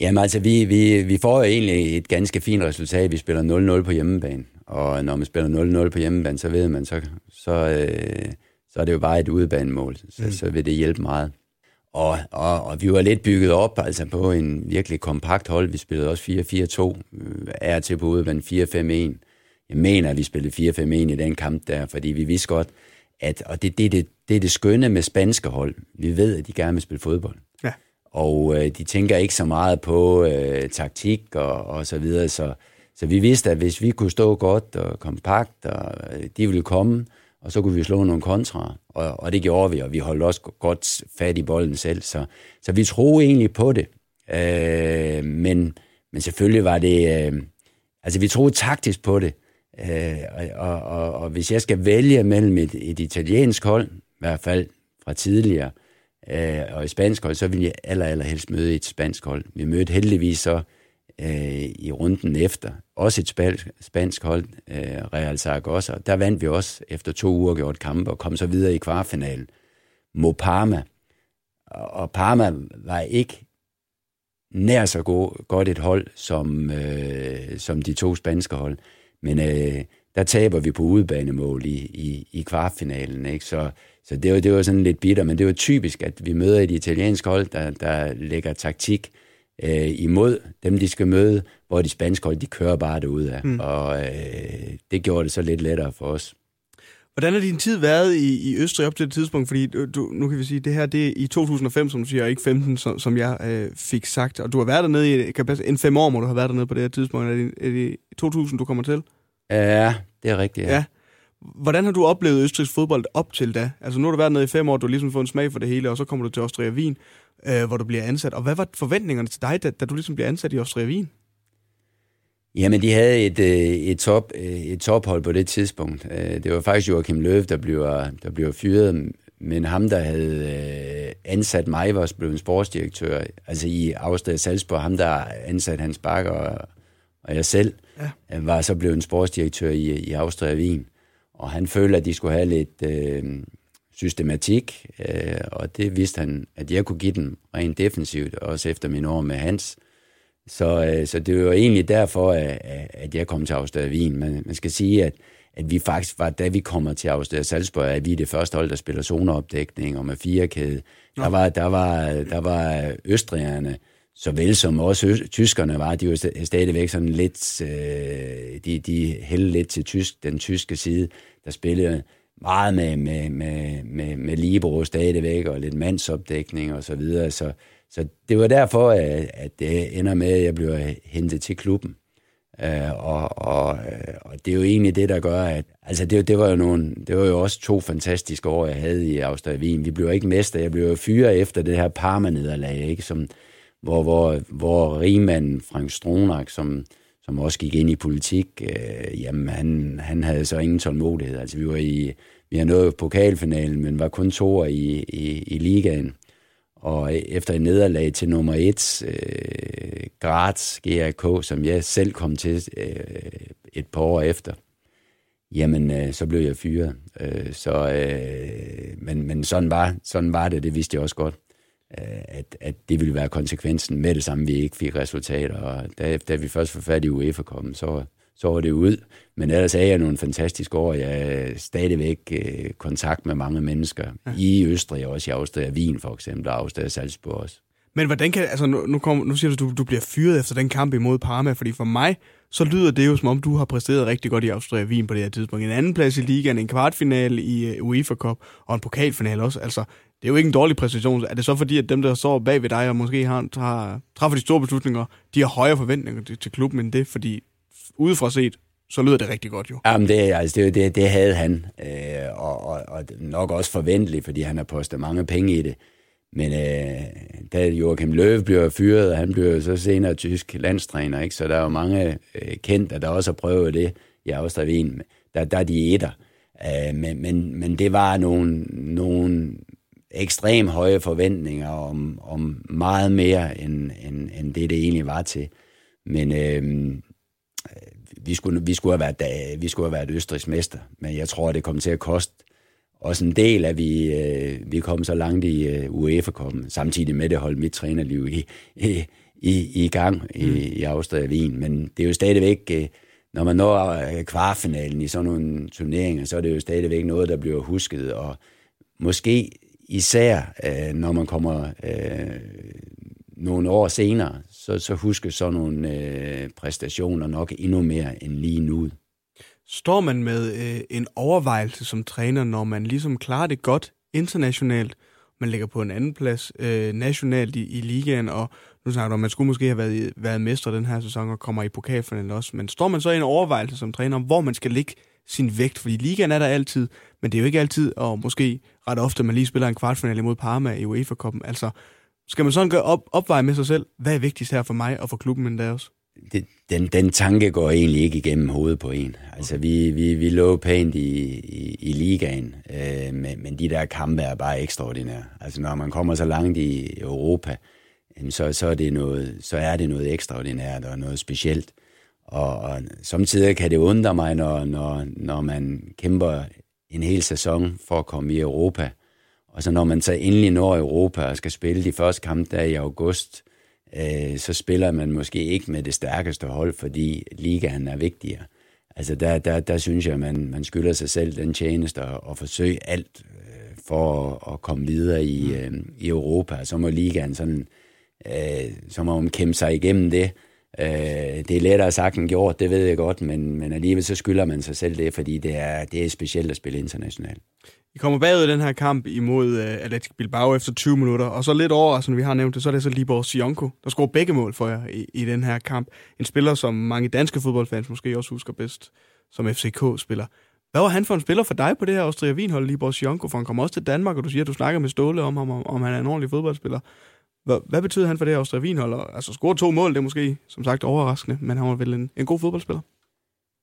Jamen altså, vi, vi, vi får jo egentlig et ganske fint resultat. Vi spiller 0-0 på hjemmebane, og når man spiller 0-0 på hjemmebane, så ved man, så, så, øh, så er det jo bare et udebanemål, så, mm. så vil det hjælpe meget. Og, og, og vi var lidt bygget op altså på en virkelig kompakt hold. Vi spillede også 4-4-2, er til på udebane 4-5-1. Jeg mener, at vi spillede 4-5-1 i den kamp der, fordi vi vidste godt, at, og det, det, det, det er det skønne med spanske hold. Vi ved, at de gerne vil spille fodbold. Og øh, de tænker ikke så meget på øh, taktik og, og så videre, så, så vi vidste, at hvis vi kunne stå godt og kompakt, og øh, de ville komme, og så kunne vi slå nogle kontra, og, og det gjorde vi, og vi holdt også godt fat i bolden selv, så, så vi troede egentlig på det. Øh, men, men selvfølgelig var det, øh, altså vi troede taktisk på det, øh, og, og, og hvis jeg skal vælge mellem et, et italiensk hold, i hvert fald fra tidligere, øh, Øh, og et spansk hold, så ville jeg aller, aller helst møde et spansk hold. Vi mødte heldigvis så øh, i runden efter. Også et spansk, spansk hold, øh, Real Zaragoza. Der vandt vi også efter to uger gjort kampe og kom så videre i kvartfinalen mod Parma. Og Parma var ikke nær så god, godt et hold som, øh, som de to spanske hold. Men øh, der taber vi på udebanemål i, i, i kvartfinalen. Ikke? Så, så det, var, det var sådan lidt bitter, men det var typisk, at vi møder et italiensk hold, der, der lægger taktik øh, imod dem, de skal møde, hvor de spanske hold, de kører bare det ud af. Mm. Og øh, det gjorde det så lidt lettere for os. Hvordan har din tid været i, i Østrig op til det tidspunkt? Fordi du, nu kan vi sige, det her det er i 2005, som du siger, og ikke 15, som, som jeg øh, fik sagt. Og du har været dernede i en fem år, må du have været dernede på det her tidspunkt. Er det, er det i 2000, du kommer til? Ja, det er rigtigt, ja. ja. Hvordan har du oplevet Østrigs fodbold op til da? Altså nu har du været nede i fem år, du har ligesom fået en smag for det hele, og så kommer du til Austria Wien øh, hvor du bliver ansat. Og hvad var forventningerne til dig, da, da du ligesom blev ansat i Austria Wien? Jamen, de havde et, øh, et, top, øh, et tophold på det tidspunkt. Øh, det var faktisk Joachim Løv, der blev, der blev fyret, men ham, der havde ansat mig, var blevet en sportsdirektør, altså i Austria Salzburg, ham, der ansat Hans Bakker og, og jeg selv, ja. var så blevet en sportsdirektør i, i Austria Wien. Og han følte, at de skulle have lidt øh, systematik, øh, og det vidste han, at jeg kunne give dem rent defensivt, også efter min år med Hans. Så, øh, så det var egentlig derfor, at, at jeg kom til Austria Wien. Man, man skal sige, at, at vi faktisk var, da vi kommer til Austria Salzburg, at vi er det første hold, der spiller zoneopdækning og med firekæde. Der var, der var, der var østrigerne, såvel som også tyskerne var, de var stadigvæk sådan lidt, øh, de, de hældte lidt til tysk, den tyske side, der spillede meget med, med, med, med, med Libro stadigvæk, og lidt mandsopdækning og så videre, så, så det var derfor, at, at det ender med, at jeg bliver hentet til klubben. Øh, og, og, øh, og det er jo egentlig det, der gør, at altså det, det, var jo nogle, det var jo også to fantastiske år, jeg havde i Austria Wien. Vi blev ikke mester, jeg blev jo fyret efter det her Parma-nederlag, ikke? Som, hvor, hvor, hvor rigmanden Frank Stronach, som, som også gik ind i politik, øh, jamen han, han havde så ingen tålmodighed. Altså vi var i, vi har nået pokalfinalen, men var kun to i, i, i ligaen. Og efter en nederlag til nummer et, øh, Graz GRK, som jeg selv kom til øh, et par år efter, jamen øh, så blev jeg fyret. Øh, så, øh, men, men sådan var, sådan var det, det vidste jeg også godt. Øh, at, at det ville være konsekvensen med det samme, vi ikke fik resultater. Og da, da vi først får fat i UEFA kom, så, så var det ud. Men ellers er jeg nogle fantastiske år. Jeg er stadigvæk øh, kontakt med mange mennesker ja. i Østrig, også i Austria, Wien for eksempel, og Austria Salzburg også. Men hvordan kan, altså nu, nu, kom, nu siger du, du, du bliver fyret efter den kamp imod Parma, fordi for mig, så lyder det jo som om, du har præsteret rigtig godt i Austria Wien på det her tidspunkt. En anden plads i ligaen, en kvartfinale i uh, UEFA Cup, og en pokalfinale også. Altså, det er jo ikke en dårlig præstation. Er det så fordi, at dem, der står bag ved dig og måske har, har, træffer de store beslutninger, de har højere forventninger til, til klubben end det? Fordi udefra set, så lyder det rigtig godt jo. Jamen, det, altså, det, det, det havde han, øh, og, og, og nok også forventeligt, fordi han har postet mange penge i det. Men øh, da Joachim Løv bliver fyret, og han bliver så senere tysk landstræner, ikke? så der er jo mange øh, kendte, der også har prøvet det i Austria Wien. Der, der er de etter. Øh, men, men, men det var nogle, nogle ekstrem høje forventninger om, om meget mere, end, end, end det, det egentlig var til. Men øh, vi, skulle, vi, skulle have været, vi skulle have været Østrigs mester, men jeg tror, det kom til at koste også en del, at vi, øh, vi kom så langt i øh, UEFA kom samtidig med det holdt mit trænerliv i, i, i, i gang i, mm. i Austria Wien. Men det er jo stadigvæk, øh, når man når øh, kvartfinalen i sådan nogle turneringer, så er det jo stadigvæk noget, der bliver husket, og måske især, øh, når man kommer øh, nogle år senere, så, så husker sådan nogle øh, præstationer nok endnu mere end lige nu. Står man med øh, en overvejelse som træner, når man ligesom klarer det godt internationalt, man ligger på en anden plads øh, nationalt i, i ligaen, og nu snakker du om, man skulle måske have været, været mester den her sæson og kommer i pokalfinalen også, men står man så i en overvejelse som træner, hvor man skal ligge sin vægt, fordi ligaen er der altid, men det er jo ikke altid, og måske ret ofte, man lige spiller en kvartfinale mod Parma i UEFA-koppen. Altså, skal man sådan gøre op, opveje med sig selv, hvad er vigtigst her for mig og for klubben endda også? Det, den, den tanke går egentlig ikke igennem hovedet på en. Altså, vi, vi, vi lå pænt i, i, i ligaen, øh, men, men de der kampe er bare ekstraordinære. Altså, når man kommer så langt i Europa, så, så, er det noget, så er det noget ekstraordinært og noget specielt. Og, og samtidig kan det undre mig, når, når, når man kæmper en hel sæson for at komme i Europa, og så når man så endelig når Europa og skal spille de første kampe der i august, øh, så spiller man måske ikke med det stærkeste hold, fordi ligaen er vigtigere. Altså der, der, der synes jeg, at man, man skylder sig selv den tjeneste og, og forsøge alt øh, for at, at komme videre i, mm. øh, i Europa. Så må ligaen sådan, øh, så må man kæmpe sig igennem det. Øh, det er lettere sagt end gjort, det ved jeg godt, men, men alligevel så skylder man sig selv det, fordi det er, det er specielt at spille internationalt. I kommer bagud i den her kamp imod øh, Atletico Bilbao efter 20 minutter, og så lidt over, som vi har nævnt det, så er det så Libor Sionko, der scorer begge mål for jer i, i den her kamp. En spiller, som mange danske fodboldfans måske også husker bedst, som FCK-spiller. Hvad var han for en spiller for dig på det her Austria Wien-hold, Libor Sionko? For han kommer også til Danmark, og du siger, at du snakker med Ståle om ham, om, om han er en ordentlig fodboldspiller. Hvad, hvad betyder han for det her Austria Wienhold? Altså, score to mål, det er måske, som sagt, overraskende, men han var vel en, en god fodboldspiller?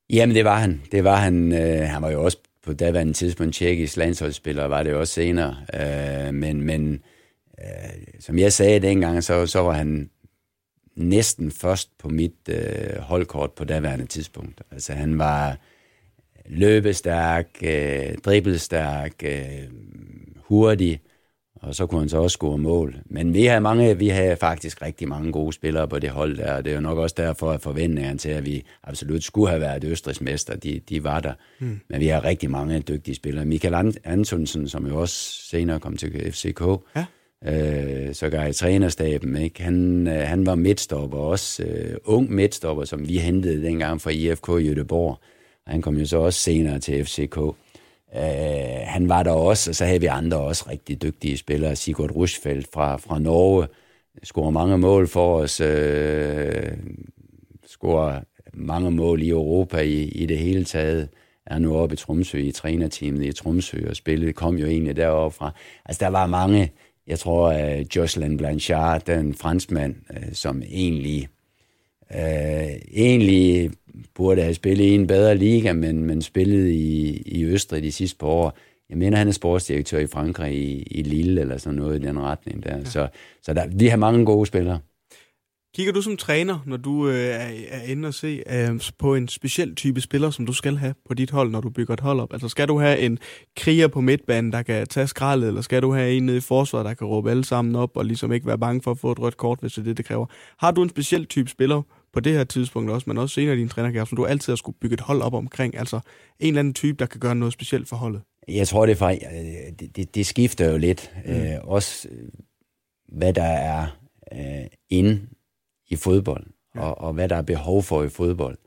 Jamen, det var han. Det var han. Øh, han var jo også på daværende tidspunkt tjekkisk landsholdsspiller, var det jo også senere. Øh, men men øh, som jeg sagde dengang, så, så var han næsten først på mit øh, holdkort på daværende tidspunkt. Altså han var, løbestærk, øh, dribbelstærk, øh, hurtig, og så kunne han så også score mål. Men vi havde, mange, vi havde faktisk rigtig mange gode spillere på det hold der, og det er jo nok også derfor, at forventningerne til, at vi absolut skulle have været østrigsmester, de, de var der. Mm. Men vi har rigtig mange dygtige spillere. Michael Antonsen, som jo også senere kom til FCK, ja. øh, så gav i trænerstaben, ikke? Han, øh, han var midtstopper, også øh, ung midtstopper, som vi hentede dengang fra IFK Jødeborg. Han kom jo så også senere til FCK. Øh, han var der også, og så havde vi andre også rigtig dygtige spillere. Sigurd Rushfeldt fra, fra Norge scorer mange mål for os. Øh, scorer mange mål i Europa i, i det hele taget. Er nu oppe i Tromsø i trænerteamet i Tromsø, og spillet kom jo egentlig deroppe fra. Altså, der var mange, jeg tror, uh, Jocelyn Blanchard, den franskmand, uh, som egentlig, uh, egentlig burde have spillet i en bedre liga, men, men spillet i, i Østrig de sidste par år. Jeg mener, han er sportsdirektør i Frankrig i, i Lille, eller sådan noget i den retning der. Ja. Så, så der, vi har mange gode spillere. Kigger du som træner, når du øh, er, er inde og se øh, på en speciel type spiller, som du skal have på dit hold, når du bygger et hold op? Altså skal du have en kriger på midtbanen, der kan tage skraldet, eller skal du have en nede i forsvaret, der kan råbe alle sammen op, og ligesom ikke være bange for at få et rødt kort, hvis det er det, det kræver? Har du en speciel type spiller på det her tidspunkt også, men også senere i din trænerkarriere, som du altid har skulle bygge et hold op omkring? Altså en eller anden type, der kan gøre noget specielt for holdet? Jeg tror, det, er faktisk, det, det, det skifter jo lidt. Mm. Øh, også hvad der er øh, inde i fodbold, ja. og, og hvad der er behov for i fodbold.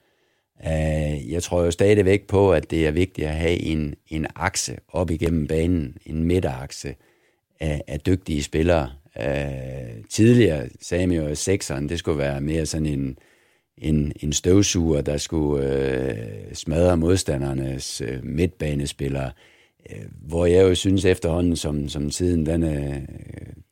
Uh, jeg tror jo stadigvæk på, at det er vigtigt at have en, en akse op igennem banen, en midterakse af, af dygtige spillere. Uh, tidligere sagde man jo, at sekseren, det skulle være mere sådan en, en, en støvsuger, der skulle øh, smadre modstandernes øh, midtbanespillere. øh, hvor jeg jo synes efterhånden, som, som tiden den øh, er uh,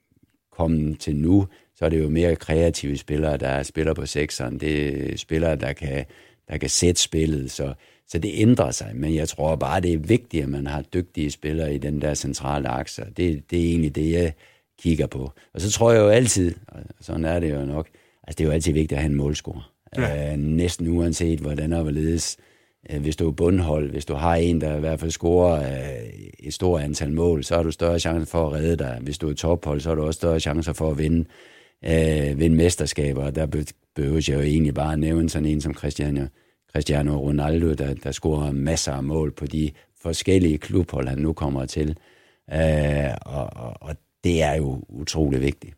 kommet til nu, så er det jo mere kreative spillere, der spiller på sekseren. Det er spillere, der kan, der kan sætte spillet, så, så det ændrer sig. Men jeg tror bare, det er vigtigt, at man har dygtige spillere i den der centrale akse. Det, det er egentlig det, jeg kigger på. Og så tror jeg jo altid, og sådan er det jo nok, altså det er jo altid vigtigt at have en målscorer. Ja. Øh, næsten uanset hvordan og hvorledes. Øh, hvis du er bundhold, hvis du har en, der i hvert fald scorer øh, et stort antal mål, så har du større chance for at redde dig. Hvis du er tophold, så har du også større chancer for at vinde øh, vinde mesterskaber, og der behøver jeg jo egentlig bare at nævne sådan en som Cristiano, Cristiano Ronaldo, der, der scorer masser af mål på de forskellige klubhold, han nu kommer til. Øh, og, og, og det er jo utrolig vigtigt.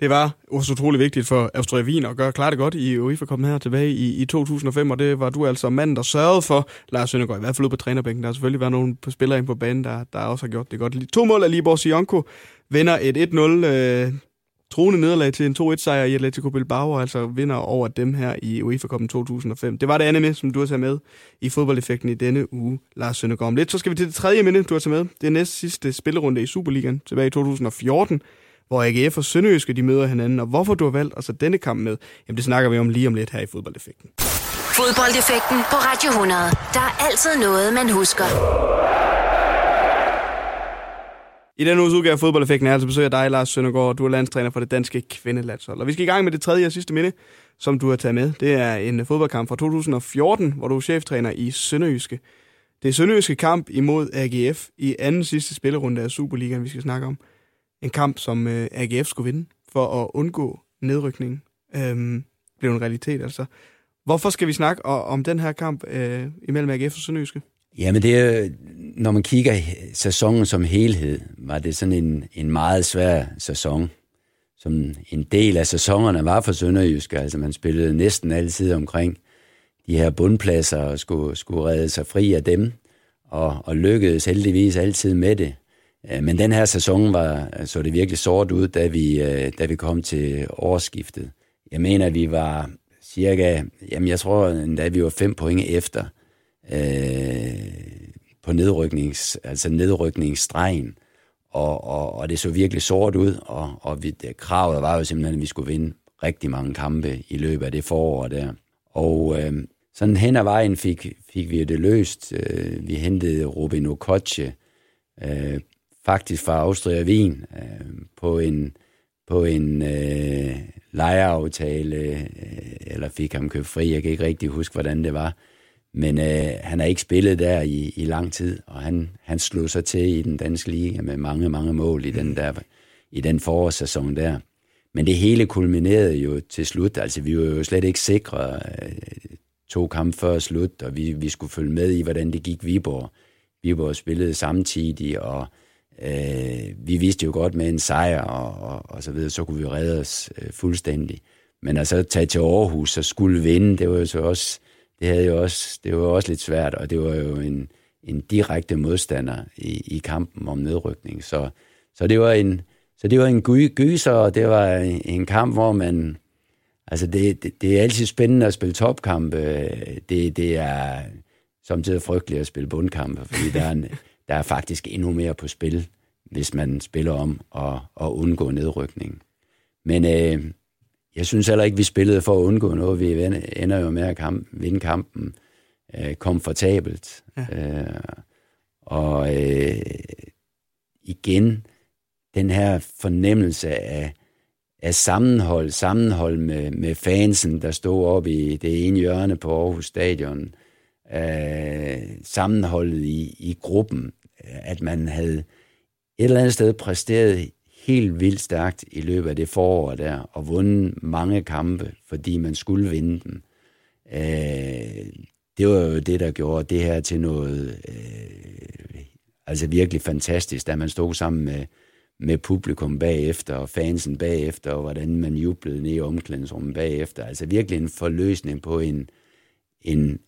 Det var også utrolig vigtigt for Austria Wien at gøre klart det godt i UEFA kom her tilbage i, i 2005, og det var du altså manden, der sørgede for Lars Søndergaard, i hvert fald ude på trænerbænken. Der har selvfølgelig været nogle spillere ind på banen, der, der også har gjort det godt. To mål af Libor Sionko vinder et 1-0. Øh, troende nederlag til en 2-1-sejr i Atletico Bilbao, altså vinder over dem her i UEFA Cup'en 2005. Det var det andet med, som du har taget med i fodboldeffekten i denne uge, Lars Søndergaard. Om lidt, så skal vi til det tredje minde, du har taget med. Det er næst sidste spillerunde i Superligaen tilbage i 2014, hvor AGF og Sønderjyske de møder hinanden, og hvorfor du har valgt altså denne kamp med, jamen det snakker vi om lige om lidt her i fodboldeffekten. Fodboldeffekten på Radio 100. Der er altid noget, man husker. I denne uges udgave af Fodboldeffekten er altså besøg af dig, Lars Søndergaard. Du er landstræner for det danske kvindelandshold. Og vi skal i gang med det tredje og sidste minde, som du har taget med. Det er en fodboldkamp fra 2014, hvor du er cheftræner i Sønderjyske. Det er Sønderjyske kamp imod AGF i anden sidste spillerunde af Superligaen, vi skal snakke om. En kamp, som øh, AGF skulle vinde for at undgå nedrykning. Øhm, blev en realitet altså. Hvorfor skal vi snakke om den her kamp øh, imellem AGF og Sønderjyske? Jamen det er, når man kigger sæsonen som helhed, var det sådan en, en meget svær sæson. Som en del af sæsonerne var for Sønderjysk, altså man spillede næsten altid omkring de her bundpladser og skulle, skulle redde sig fri af dem, og, og lykkedes heldigvis altid med det. Øh, men den her sæson var, så det virkelig sort ud, da vi, øh, da vi kom til årsskiftet. Jeg mener, vi var cirka, jamen jeg tror endda, vi var fem point efter øh, på nedryknings, altså nedrykningsstregen, og, og, og det så virkelig sort ud, og, og vi, det, kravet var jo simpelthen, at vi skulle vinde rigtig mange kampe i løbet af det forår der. Og øh, sådan hen ad vejen fik, fik vi det løst. Øh, vi hentede Robin Okoche, øh, faktisk fra Austria Wien, øh, på en, på en øh, lejeaftale, øh, eller fik ham købt fri. Jeg kan ikke rigtig huske, hvordan det var. Men øh, han har ikke spillet der i, i lang tid, og han, han slog sig til i den danske liga med mange, mange mål i den, der, i den forårssæson der. Men det hele kulminerede jo til slut. Altså, vi var jo slet ikke sikre øh, to kampe før slut, og vi, vi skulle følge med i, hvordan det gik Viborg. Viborg spillede samtidig, og øh, vi vidste jo godt med en sejr og, og, og så videre, så kunne vi redde os øh, fuldstændig. Men altså så tage til Aarhus og skulle vinde, det var jo så også, det havde jo også, det var også lidt svært, og det var jo en, en direkte modstander i, i kampen om nedrykning. Så, så det var en, så det var en gy, gyser, og det var en, en kamp, hvor man, altså det, det, det er altid spændende at spille topkampe. Det, det er samtidig frygteligt at spille bundkampe, fordi der er, en, der er faktisk endnu mere på spil, hvis man spiller om at, at undgå nedrykning. Men øh, jeg synes heller ikke, vi spillede for at undgå noget. Vi ender jo med at kamp, vinde kampen øh, komfortabelt. Ja. Øh, og øh, igen, den her fornemmelse af, af sammenhold, sammenhold med, med fansen, der stod oppe i det ene hjørne på Aarhus Stadion, øh, sammenholdet i, i gruppen, at man havde et eller andet sted præsteret helt vildt stærkt i løbet af det forår der, og vundet mange kampe, fordi man skulle vinde dem. Øh, det var jo det, der gjorde det her til noget øh, altså virkelig fantastisk, da man stod sammen med, med publikum bagefter, og fansen bagefter, og hvordan man jublede ned i omklædningsrummet bagefter. Altså virkelig en forløsning på en, en,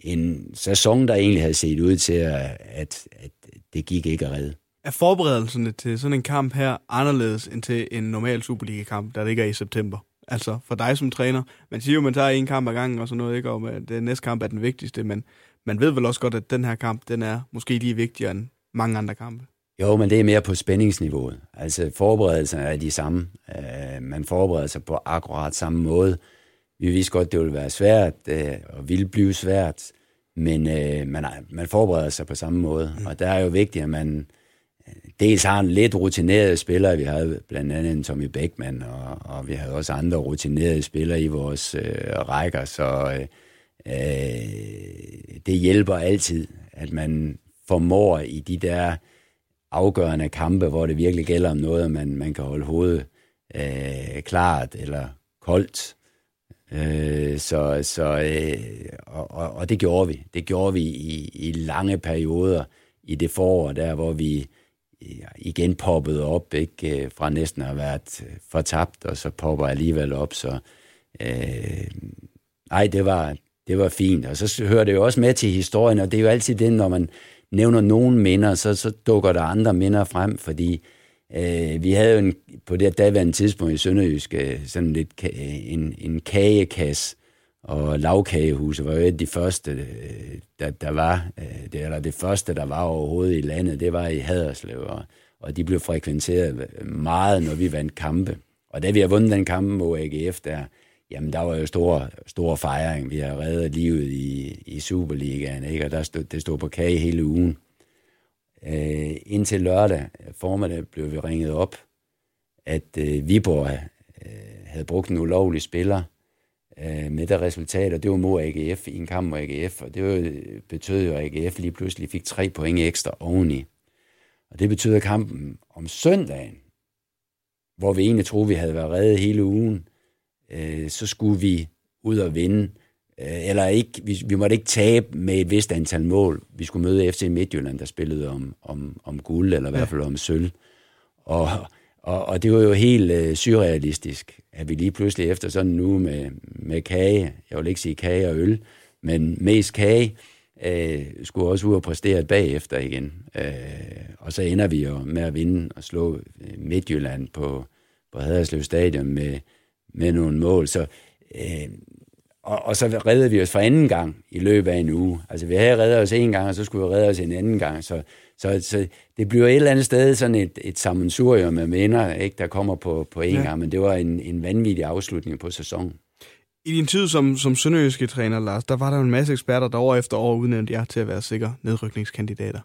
en sæson, der egentlig havde set ud til, at, at, at det gik ikke at redde. Er forberedelserne til sådan en kamp her anderledes end til en normal Superliga-kamp, der ligger i september? Altså for dig som træner. Man siger jo, man tager en kamp ad gangen og sådan noget, ikke? og det næste kamp er den vigtigste, men man ved vel også godt, at den her kamp, den er måske lige vigtigere end mange andre kampe. Jo, men det er mere på spændingsniveauet. Altså forberedelserne er de samme. Uh, man forbereder sig på akkurat samme måde. Vi vidste godt, det ville være svært, uh, og ville blive svært, men uh, man, man forbereder sig på samme måde. Mm. Og der er jo vigtigt, at man dels har en lidt rutineret spiller. Vi havde blandt andet en Tommy Beckmann, og, og vi havde også andre rutinerede spillere i vores uh, rækker, så uh, det hjælper altid, at man formår i de der afgørende kampe, hvor det virkelig gælder om noget, man, man kan holde hovedet øh, klart eller koldt. Øh, så, så, øh, og, og, og det gjorde vi. Det gjorde vi i, i lange perioder i det forår, der hvor vi igen poppede op, ikke øh, fra næsten at have været øh, fortabt, og så popper alligevel op, så øh, ej, det var, det var fint. Og så hører det jo også med til historien, og det er jo altid det, når man, nævner nogle minder, så, så dukker der andre minder frem, fordi øh, Øh, vi havde jo en, på det daværende tidspunkt i Sønderjysk øh, sådan lidt øh, en, en kagekasse, og lavkagehuse var jo et af de første, der, der var, det, eller det første, der var overhovedet i landet, det var i Haderslev, og, og de blev frekventeret meget, når vi vandt kampe. Og da vi har vundet den kamp mod AGF, der, Jamen, der var jo stor, stor fejring. Vi har reddet livet i, i Superligaen, ikke? og der stod, det stod på kage hele ugen. Øh, indtil lørdag formiddag blev vi ringet op, at øh, Viborg øh, havde brugt en ulovlig spiller øh, med det resultat, og det var mod AGF i en kamp mod AGF, og det var, øh, betød jo, at AGF lige pludselig fik tre point ekstra oveni. Og det betød, at kampen om søndagen, hvor vi egentlig troede, vi havde været reddet hele ugen, øh, så skulle vi ud og vinde. Øh, eller ikke, vi, vi måtte ikke tabe med et vist antal mål. Vi skulle møde FC Midtjylland, der spillede om, om, om guld, eller i ja. hvert fald om sølv. Og, og, og det var jo helt øh, surrealistisk, at vi lige pludselig efter sådan nu med, med kage, jeg vil ikke sige kage og øl, men mest kage, øh, skulle også ud og præstere bagefter igen. Øh, og så ender vi jo med at vinde og slå øh, Midtjylland på, på Haderslev Stadion med, med nogle mål. Så, øh, og, og så reddede vi os for anden gang i løbet af en uge. Altså vi havde reddet os en gang, og så skulle vi redde os en anden gang. Så, så, så det bliver et eller andet sted sådan et, et sammensurium med vinder, ikke, der kommer på, på en ja. gang, men det var en, en vanvittig afslutning på sæsonen. I din tid som, som sønderjyske træner, Lars, der var der en masse eksperter, der år efter år udnævnte jer til at være sikre nedrykningskandidater.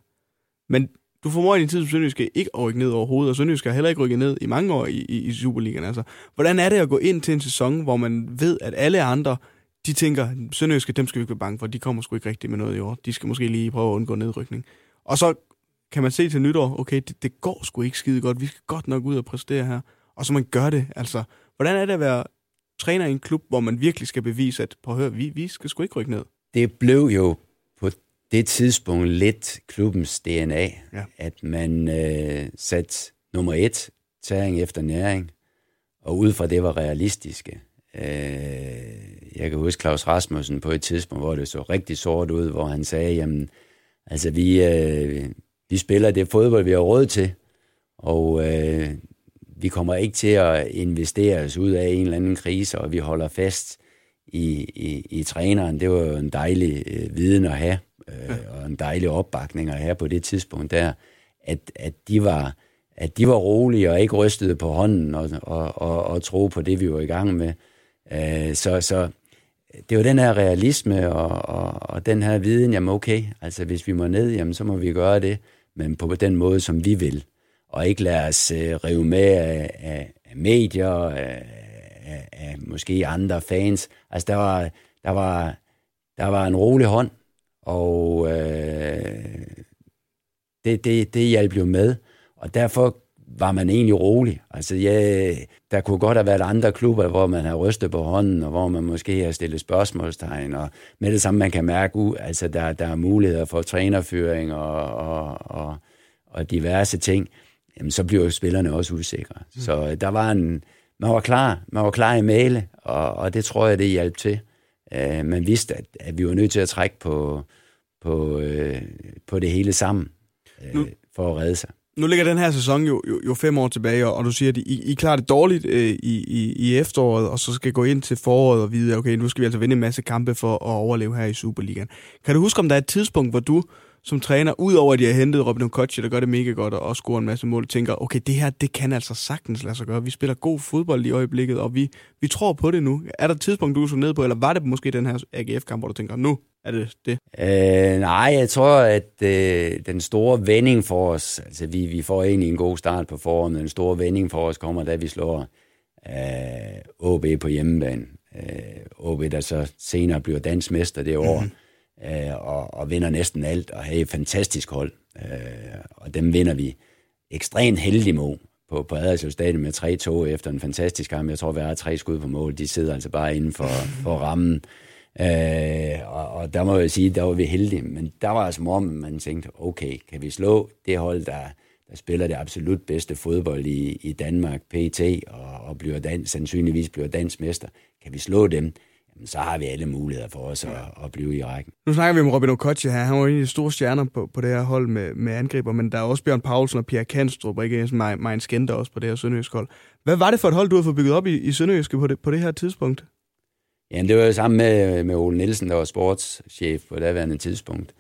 Men du formår i din tid som Sønderjyske ikke at rykke ned overhovedet, og Sønderjyske har heller ikke rykket ned i mange år i, i, i Superligaen. Altså, hvordan er det at gå ind til en sæson, hvor man ved, at alle andre de tænker, Sønderjyske, dem skal vi ikke være bange for, de kommer sgu ikke rigtig med noget i år. De skal måske lige prøve at undgå nedrykning. Og så kan man se til nytår, okay, det, det går sgu ikke skide godt, vi skal godt nok ud og præstere her. Og så man gør det, altså. Hvordan er det at være træner i en klub, hvor man virkelig skal bevise, at på høre, vi, vi skal sgu ikke rykke ned? Det blev jo på det tidspunkt lidt klubbens DNA, ja. at man øh, satte nummer et, tæring efter næring, og ud fra det var realistiske. Øh, jeg kan huske Claus Rasmussen på et tidspunkt, hvor det så rigtig sort ud, hvor han sagde, jamen, altså vi, øh, vi spiller det fodbold, vi har råd til, og øh, vi kommer ikke til at investere os ud af en eller anden krise, og vi holder fast i, i, i træneren. Det var jo en dejlig øh, viden at have, øh, og en dejlig opbakning at have på det tidspunkt der, at, at de var at de var rolige og ikke rystede på hånden og, og, og, og tro på det, vi var i gang med. Øh, så, så det var den her realisme og, og, og den her viden, jamen okay, altså hvis vi må ned, jamen så må vi gøre det, men på den måde, som vi vil. Og ikke lade os øh, rive med af, af, af medier, af, af, af måske andre fans. Altså der var, der var, der var en rolig hånd, og øh, det, det, det hjalp jo med. Og derfor var man egentlig rolig. Altså, ja, der kunne godt have været andre klubber, hvor man har rystet på hånden, og hvor man måske har stillet spørgsmålstegn, og med det samme, man kan mærke, uh, altså, der, der er muligheder for trænerføring og, og, og, og diverse ting, jamen, så bliver spillerne også usikre. Mm. Så øh, der var en, man var klar, man var klar i male, og, og det tror jeg, det hjalp til. Uh, man vidste, at, at vi var nødt til at trække på, på, uh, på det hele sammen, uh, for at redde sig nu ligger den her sæson jo, jo, jo fem år tilbage, og, og du siger, at I, I klarer det dårligt øh, i, i, i efteråret, og så skal gå ind til foråret og vide, okay, nu skal vi altså vinde en masse kampe for at overleve her i Superligaen. Kan du huske, om der er et tidspunkt, hvor du som træner, udover at de har hentet Robin Kochi, der gør det mega godt og scorer en masse mål, tænker, okay, det her, det kan altså sagtens lade sig gøre. Vi spiller god fodbold i øjeblikket, og vi, vi tror på det nu. Er der et tidspunkt, du så ned på, eller var det måske den her AGF-kamp, hvor du tænker, nu er det det? Øh, nej, jeg tror, at øh, den store vending for os, altså vi, vi får egentlig en god start på foråret, men den store vending for os kommer, da vi slår øh, OB på hjemmebane. Øh, OB, der så senere bliver dansmester det år. Mm øh, og, og vinder næsten alt, og har et fantastisk hold. Øh, og dem vinder vi ekstremt heldig mod på, på Adersjø Stadion med 3-2 efter en fantastisk kamp. Jeg tror, vi har tre skud på mål. De sidder altså bare inden for, for rammen. Øh, og, og der må jeg sige, der var vi heldige. Men der var som om, man tænkte, okay, kan vi slå det hold, der, der spiller det absolut bedste fodbold i, i Danmark, PT, og, og bliver dans, sandsynligvis bliver dansmester. Kan vi slå dem? Så har vi alle muligheder for os at, at blive i rækken. Nu snakker vi om Robin Okocha her. Han var en af de store stjerner på, på det her hold med, med angriber, men der er også Bjørn Paulsen og Pierre Kanstrup, og ikke Majen Skenter også på det her Sønderjysk hold. Hvad var det for et hold, du har fået bygget op i, i Sønderjyske på det, på det her tidspunkt? Jamen, det var jo sammen med, med Ole Nielsen, der var sportschef på daværende tidspunkt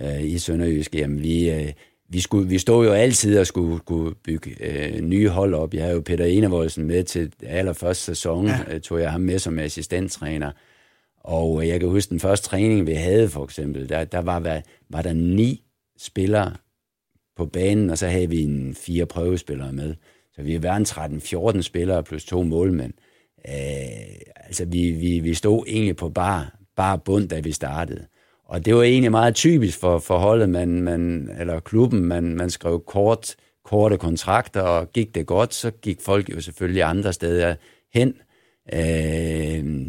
øh, i Sønderjyske. Jamen, vi, øh, vi, skulle, vi stod jo altid og skulle, skulle bygge øh, nye hold op. Jeg havde jo Peter Enevoldsen med til allerførste sæson, ja. øh, tog jeg ham med som assistenttræner. Og øh, jeg kan huske den første træning, vi havde for eksempel, der, der var, var der ni spillere på banen, og så havde vi en fire prøvespillere med. Så vi var en 13-14 spillere plus to målmænd. Øh, altså vi, vi, vi stod egentlig på bare, bare bund, da vi startede. Og det var egentlig meget typisk for, for holdet, man, man, eller klubben. Man, man skrev kort, korte kontrakter, og gik det godt, så gik folk jo selvfølgelig andre steder hen. Øh,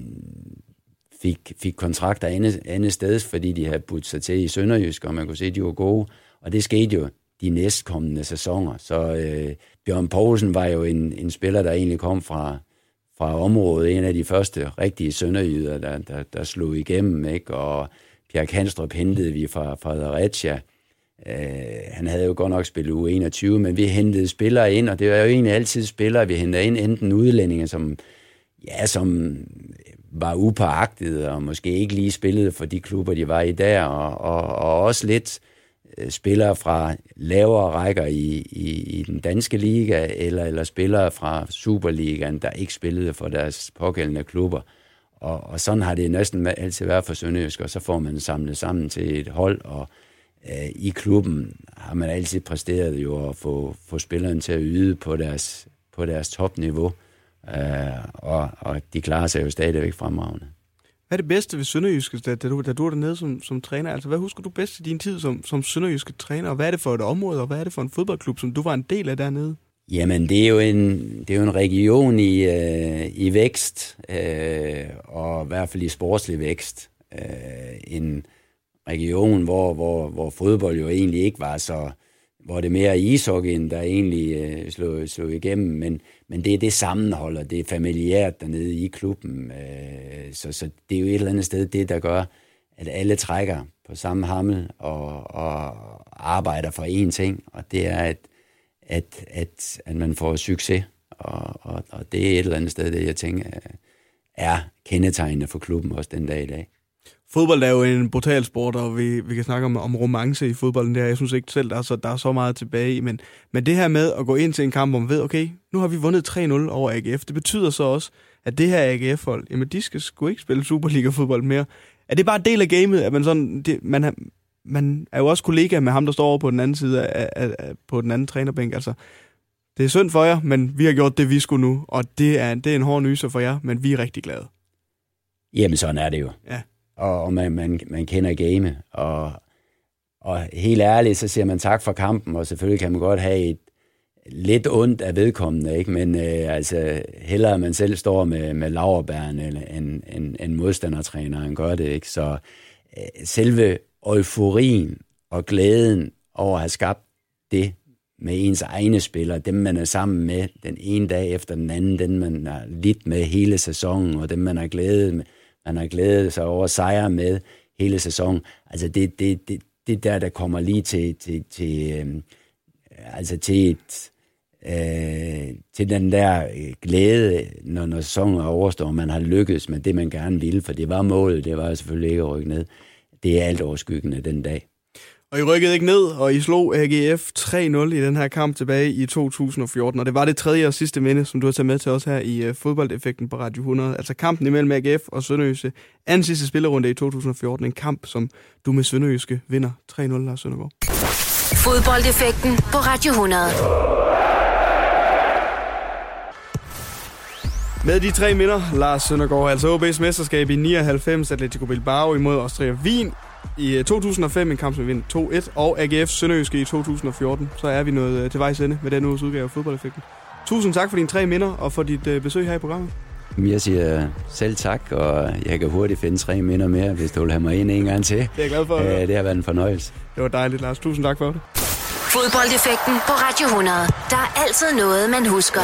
fik, fik kontrakter andet, andet sted, fordi de havde budt sig til i Sønderjysk, og man kunne se, at de var gode. Og det skete jo de næstkommende sæsoner. Så øh, Bjørn Poulsen var jo en, en spiller, der egentlig kom fra, fra området, en af de første rigtige sønderjyder, der, der, der slog igennem, ikke? og Pierre Kanstrup hentede vi fra Fredericia. Uh, han havde jo godt nok spillet U21, men vi hentede spillere ind, og det var jo egentlig altid spillere, vi hentede ind, enten udlændinge, som, ja, som øh, var upåagtede og måske ikke lige spillede for de klubber, de var i der, og, og, og også lidt øh, spillere fra lavere rækker i, i, i den danske liga, eller, eller spillere fra Superligaen, der ikke spillede for deres pågældende klubber. Og, og sådan har det næsten altid været for Sønderjysk, og så får man samlet sammen til et hold, og øh, i klubben har man altid præsteret jo at få, få spillerne til at yde på deres, på deres topniveau, øh, og, og de klarer sig jo stadigvæk fremragende. Hvad er det bedste ved Sønderjyske, da, da, du, da du er dernede som, som træner? Altså, hvad husker du bedst i din tid som, som Sønderjyske træner? Og hvad er det for et område, og hvad er det for en fodboldklub, som du var en del af dernede? Jamen, det er jo en, det er jo en region i, øh, i vækst, øh, og i hvert fald i sportslig vækst. Øh, en region, hvor, hvor, hvor fodbold jo egentlig ikke var så... Hvor det mere ishockeyen, der egentlig øh, slog, slog igennem, men, men det er det sammenhold, og det er familiært dernede i klubben. Øh, så, så det er jo et eller andet sted det, der gør, at alle trækker på samme hammel og, og arbejder for én ting, og det er, at at, at, at man får succes. Og, og, og det er et eller andet sted, det jeg tænker er kendetegnende for klubben også den dag i dag. Fodbold er jo en brutal sport, og vi, vi kan snakke om, om romance i fodbolden der. Jeg synes ikke selv, der er så, der er så meget tilbage i, men, men det her med at gå ind til en kamp, hvor man ved, okay, nu har vi vundet 3-0 over AGF, det betyder så også, at det her AGF-hold, jamen de skal sgu ikke spille Superliga-fodbold mere. Er det bare en del af gamet, at man sådan, det, man, man er jo også kollega med ham, der står over på den anden side af, af, af på den anden trænerbænk. Altså, det er synd for jer, men vi har gjort det, vi skulle nu, og det er, det er en hård nyser for jer, men vi er rigtig glade. Jamen, sådan er det jo. Ja. Og, og man, man, man kender game, og, og helt ærligt, så siger man tak for kampen, og selvfølgelig kan man godt have et lidt ondt af vedkommende, ikke? men øh, altså, hellere man selv står med, med laverbærene, end, end, end modstandertræneren gør det. Ikke? Så øh, selve euforien og glæden over at have skabt det med ens egne spillere, dem man er sammen med den ene dag efter den anden, den man har lidt med hele sæsonen, og dem man har glædet, med, man har glædet sig over sejre med hele sæsonen. Altså det, det, det, det der, der kommer lige til, til, til, øh, altså til et, øh, til den der øh, glæde, når, når sæsonen er overstået, man har lykkedes med det, man gerne ville, for det var målet, det var selvfølgelig ikke at rykke ned det er alt overskyggende den dag. Og I rykkede ikke ned, og I slog AGF 3-0 i den her kamp tilbage i 2014. Og det var det tredje og sidste minde, som du har taget med til os her i uh, fodboldeffekten på Radio 100. Altså kampen imellem AGF og Sønderjyske. Anden sidste spillerunde i 2014. En kamp, som du med Sønderjyske vinder 3-0, Lars Søndergaard. Fodboldeffekten på Radio 100. Med de tre minder, Lars Søndergaard, altså OB's mesterskab i 99, Atletico Bilbao imod Austria Wien i 2005, øh, en kamp som vi 2-1, og AGF Sønderjyske i 2014, så er vi nået øh, til vejs ende med den uges udgave af fodboldeffekten. Tusind tak for dine tre minder og for dit øh, besøg her i programmet. Jeg siger selv tak, og jeg kan hurtigt finde tre minder mere, hvis du vil have mig ind en gang til. Det er jeg glad for. Æh, det har været en fornøjelse. Det var dejligt, Lars. Tusind tak for det. Fodboldeffekten på Radio 100. Der er altid noget, man husker.